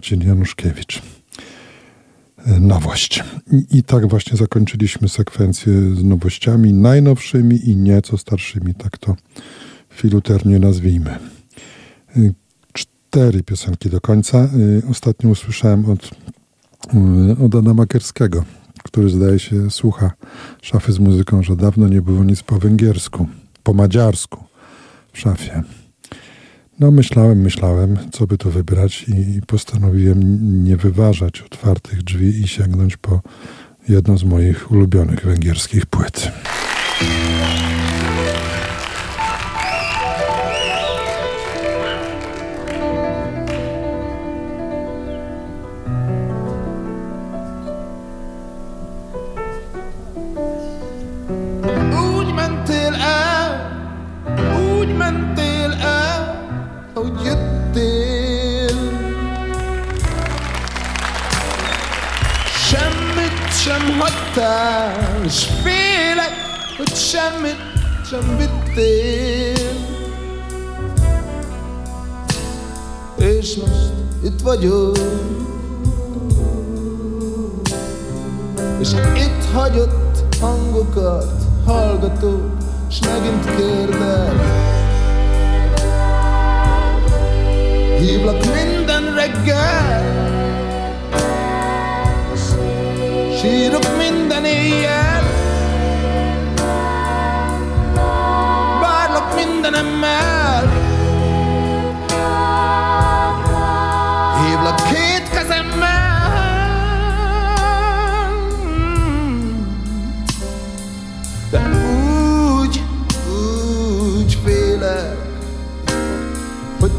Marcin Januszkiewicz. E, Nowość. I, I tak właśnie zakończyliśmy sekwencję z nowościami najnowszymi i nieco starszymi, tak to filuternie nazwijmy. E, Cztery piosenki do końca. E, Ostatnio usłyszałem od, od Adama Kerskiego, który zdaje się słucha szafy z muzyką, że dawno nie było nic po węgiersku, po madziarsku w szafie. No myślałem, myślałem, co by tu wybrać i postanowiłem nie wyważać otwartych drzwi i sięgnąć po jedną z moich ulubionych węgierskich płyt. Vagyok, és itt hagyott hangokat hallgatok, s megint kérdek. Hívlak minden reggel, sírok minden éjjel, várlak mindenemmel. Hívlak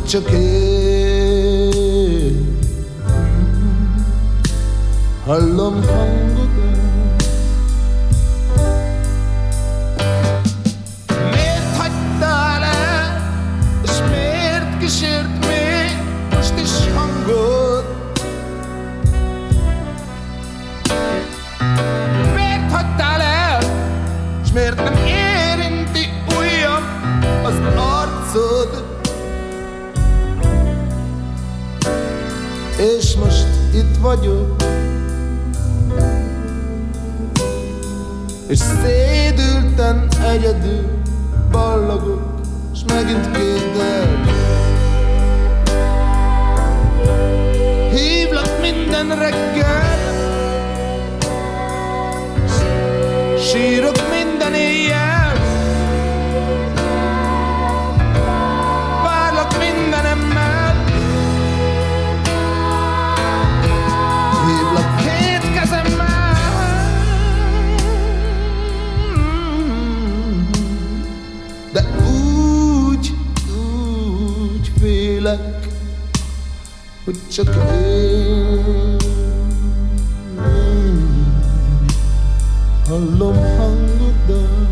took it. Vagyok És szédülten egyedül ballagok És megint kérdek Hívlak minden reggel Sírok minden What you can Alam hanggang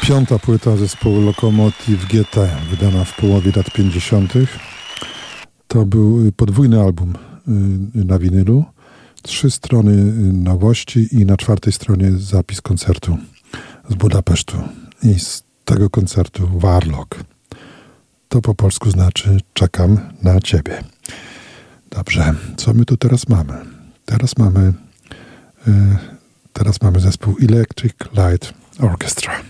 Piąta płyta zespołu Lokomotiv GT, wydana w połowie lat 50. To był podwójny album y, na winylu. Trzy strony nowości i na czwartej stronie zapis koncertu z Budapesztu. I z tego koncertu Warlock. To po polsku znaczy czekam na ciebie. Dobrze, co my tu teraz mamy? Teraz mamy y, teraz mamy zespół Electric Light Orchestra.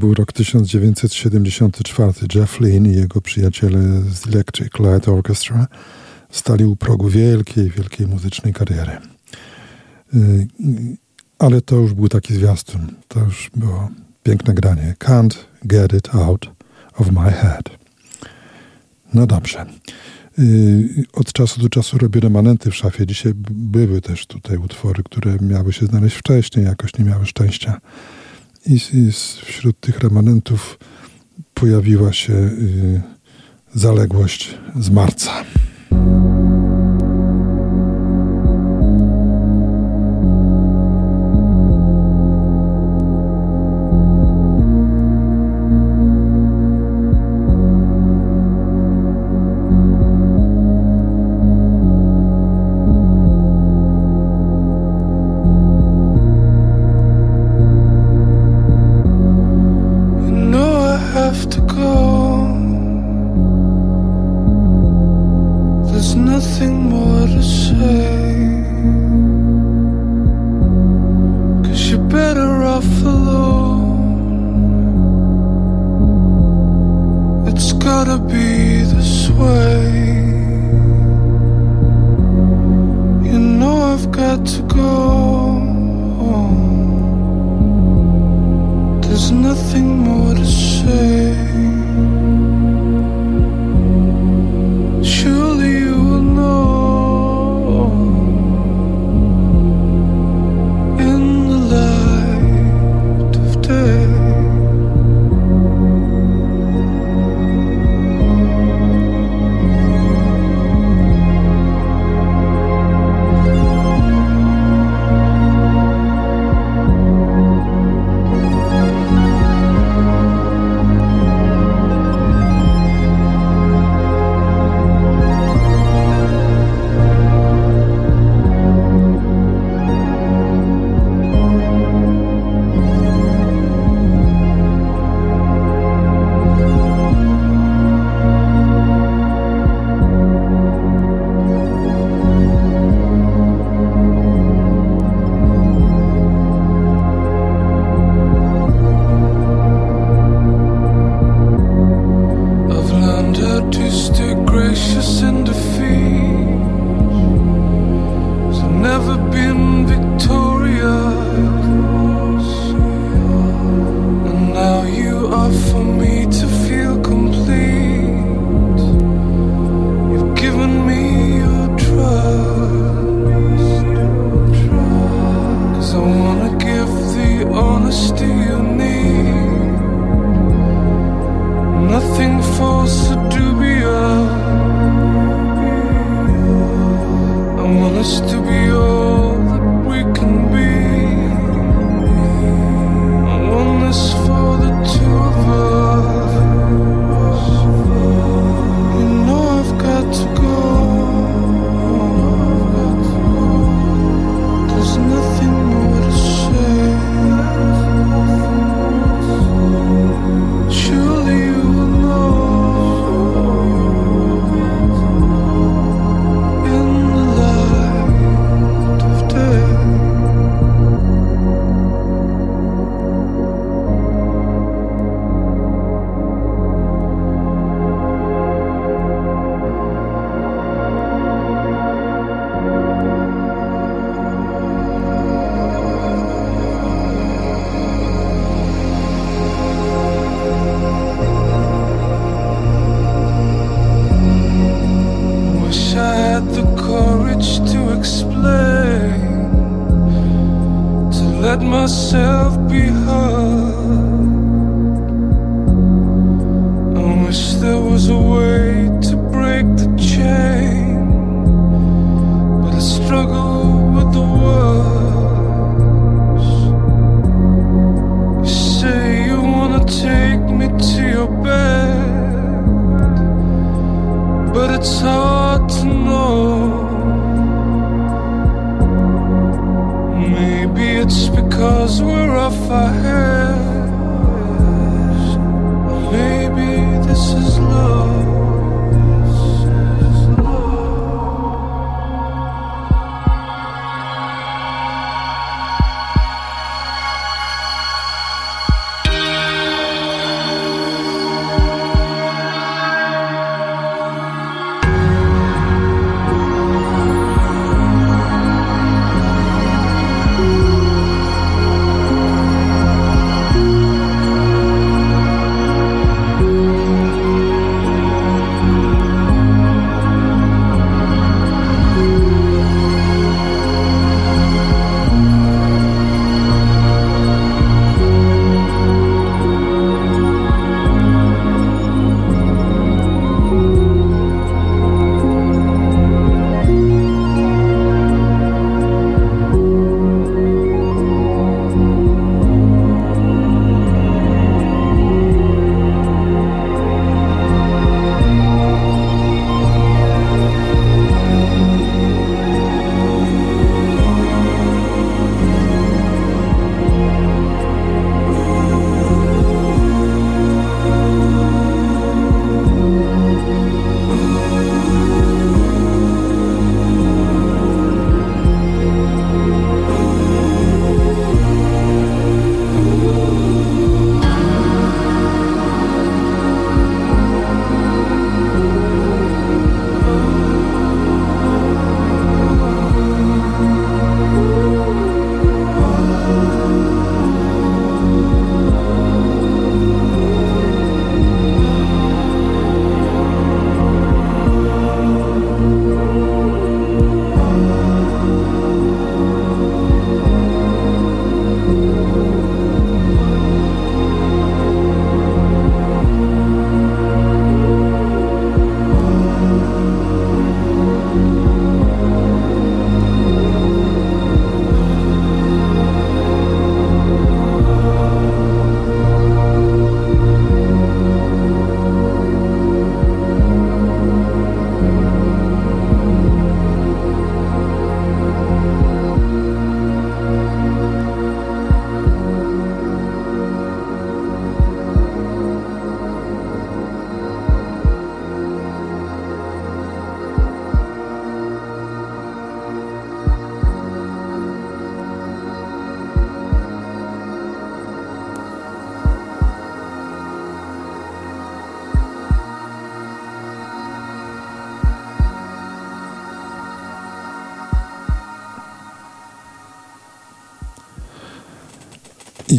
był rok 1974. Jeff Lynne i jego przyjaciele z Electric Light Orchestra stali u progu wielkiej, wielkiej muzycznej kariery. Y, ale to już był taki zwiastun. To już było piękne granie. Can't get it out of my head. No dobrze. Y, od czasu do czasu robię remanenty w szafie. Dzisiaj były też tutaj utwory, które miały się znaleźć wcześniej, jakoś nie miały szczęścia i, wśród tych remanentów pojawiła się y, zaległość z marca.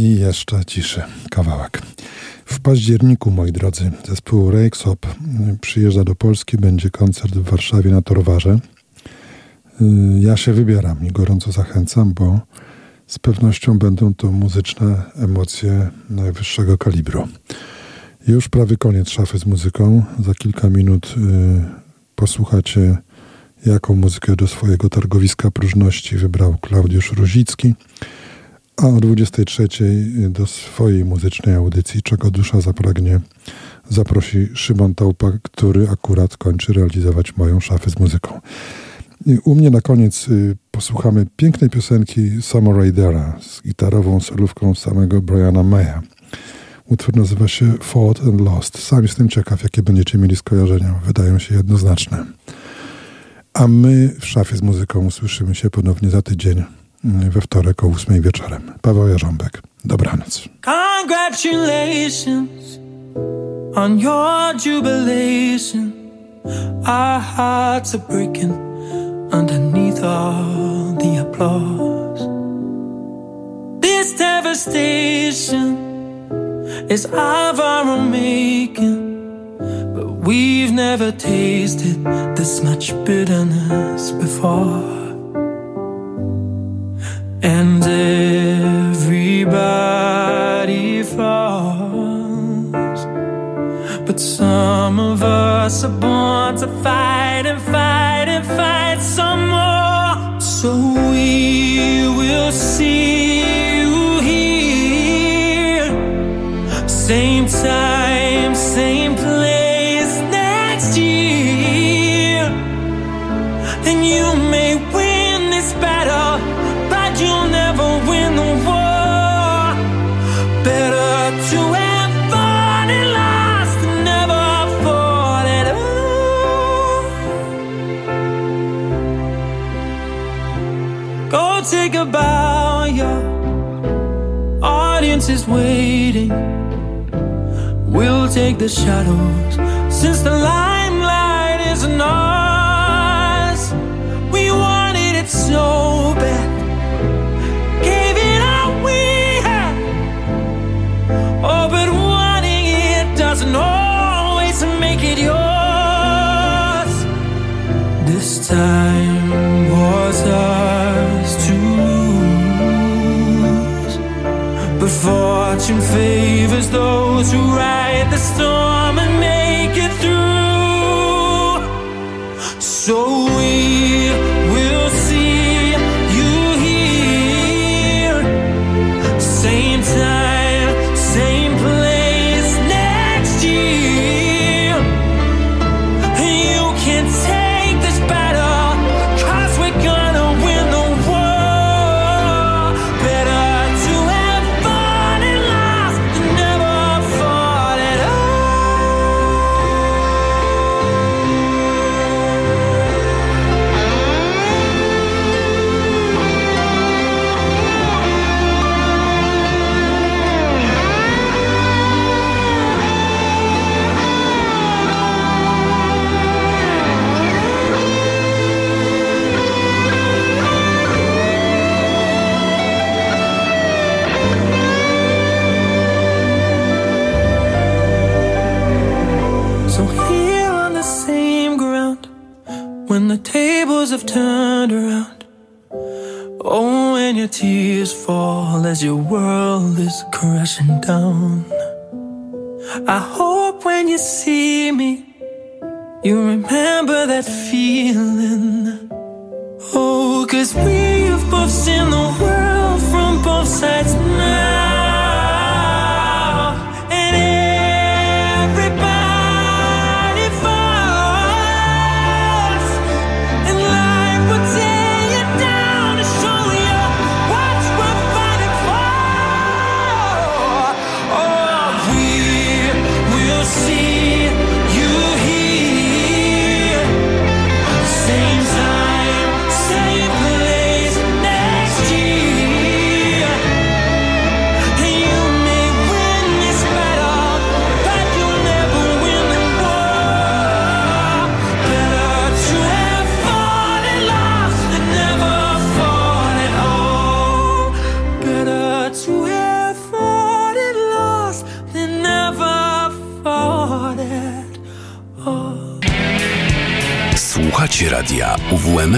I jeszcze ciszy, kawałek. W październiku, moi drodzy, zespół Rejksop przyjeżdża do Polski, będzie koncert w Warszawie na Torwarze. Y, Ja się wybieram i gorąco zachęcam, bo z pewnością będą to muzyczne emocje najwyższego kalibru. Już prawie koniec szafy z muzyką. Za kilka minut y, posłuchacie, jaką muzykę do swojego targowiska próżności wybrał Klaudiusz Ruzicki. A o 23 do swojej muzycznej audycji Czego dusza zapragnie zaprosi Szymon Taupa, który akurat kończy realizować moją szafę z muzyką. U mnie na koniec y, posłuchamy pięknej piosenki Summer Raidera z gitarową solówką samego Briana Maya. Utwór nazywa się Fought and Lost. Sam jestem ciekaw, jakie będziecie mieli skojarzenia. Wydają się jednoznaczne. A my w szafie z muzyką usłyszymy się ponownie za tydzień we wtorek o 8 wieczorem. Paweł Jarząbek. Dobranoc. Congratulations on your jubilation. Our hearts are breaking underneath all the applause. This devastation is of our own making, but we've never tasted this much bitterness before. And everybody falls. But some of us are born to fight and fight and fight some more. So we will see waiting. We'll take the shadows since the limelight isn't ours. We wanted it so bad, gave it all we had. Oh, but wanting it doesn't always make it yours. This time fortune favors those who ride the storm crashing down.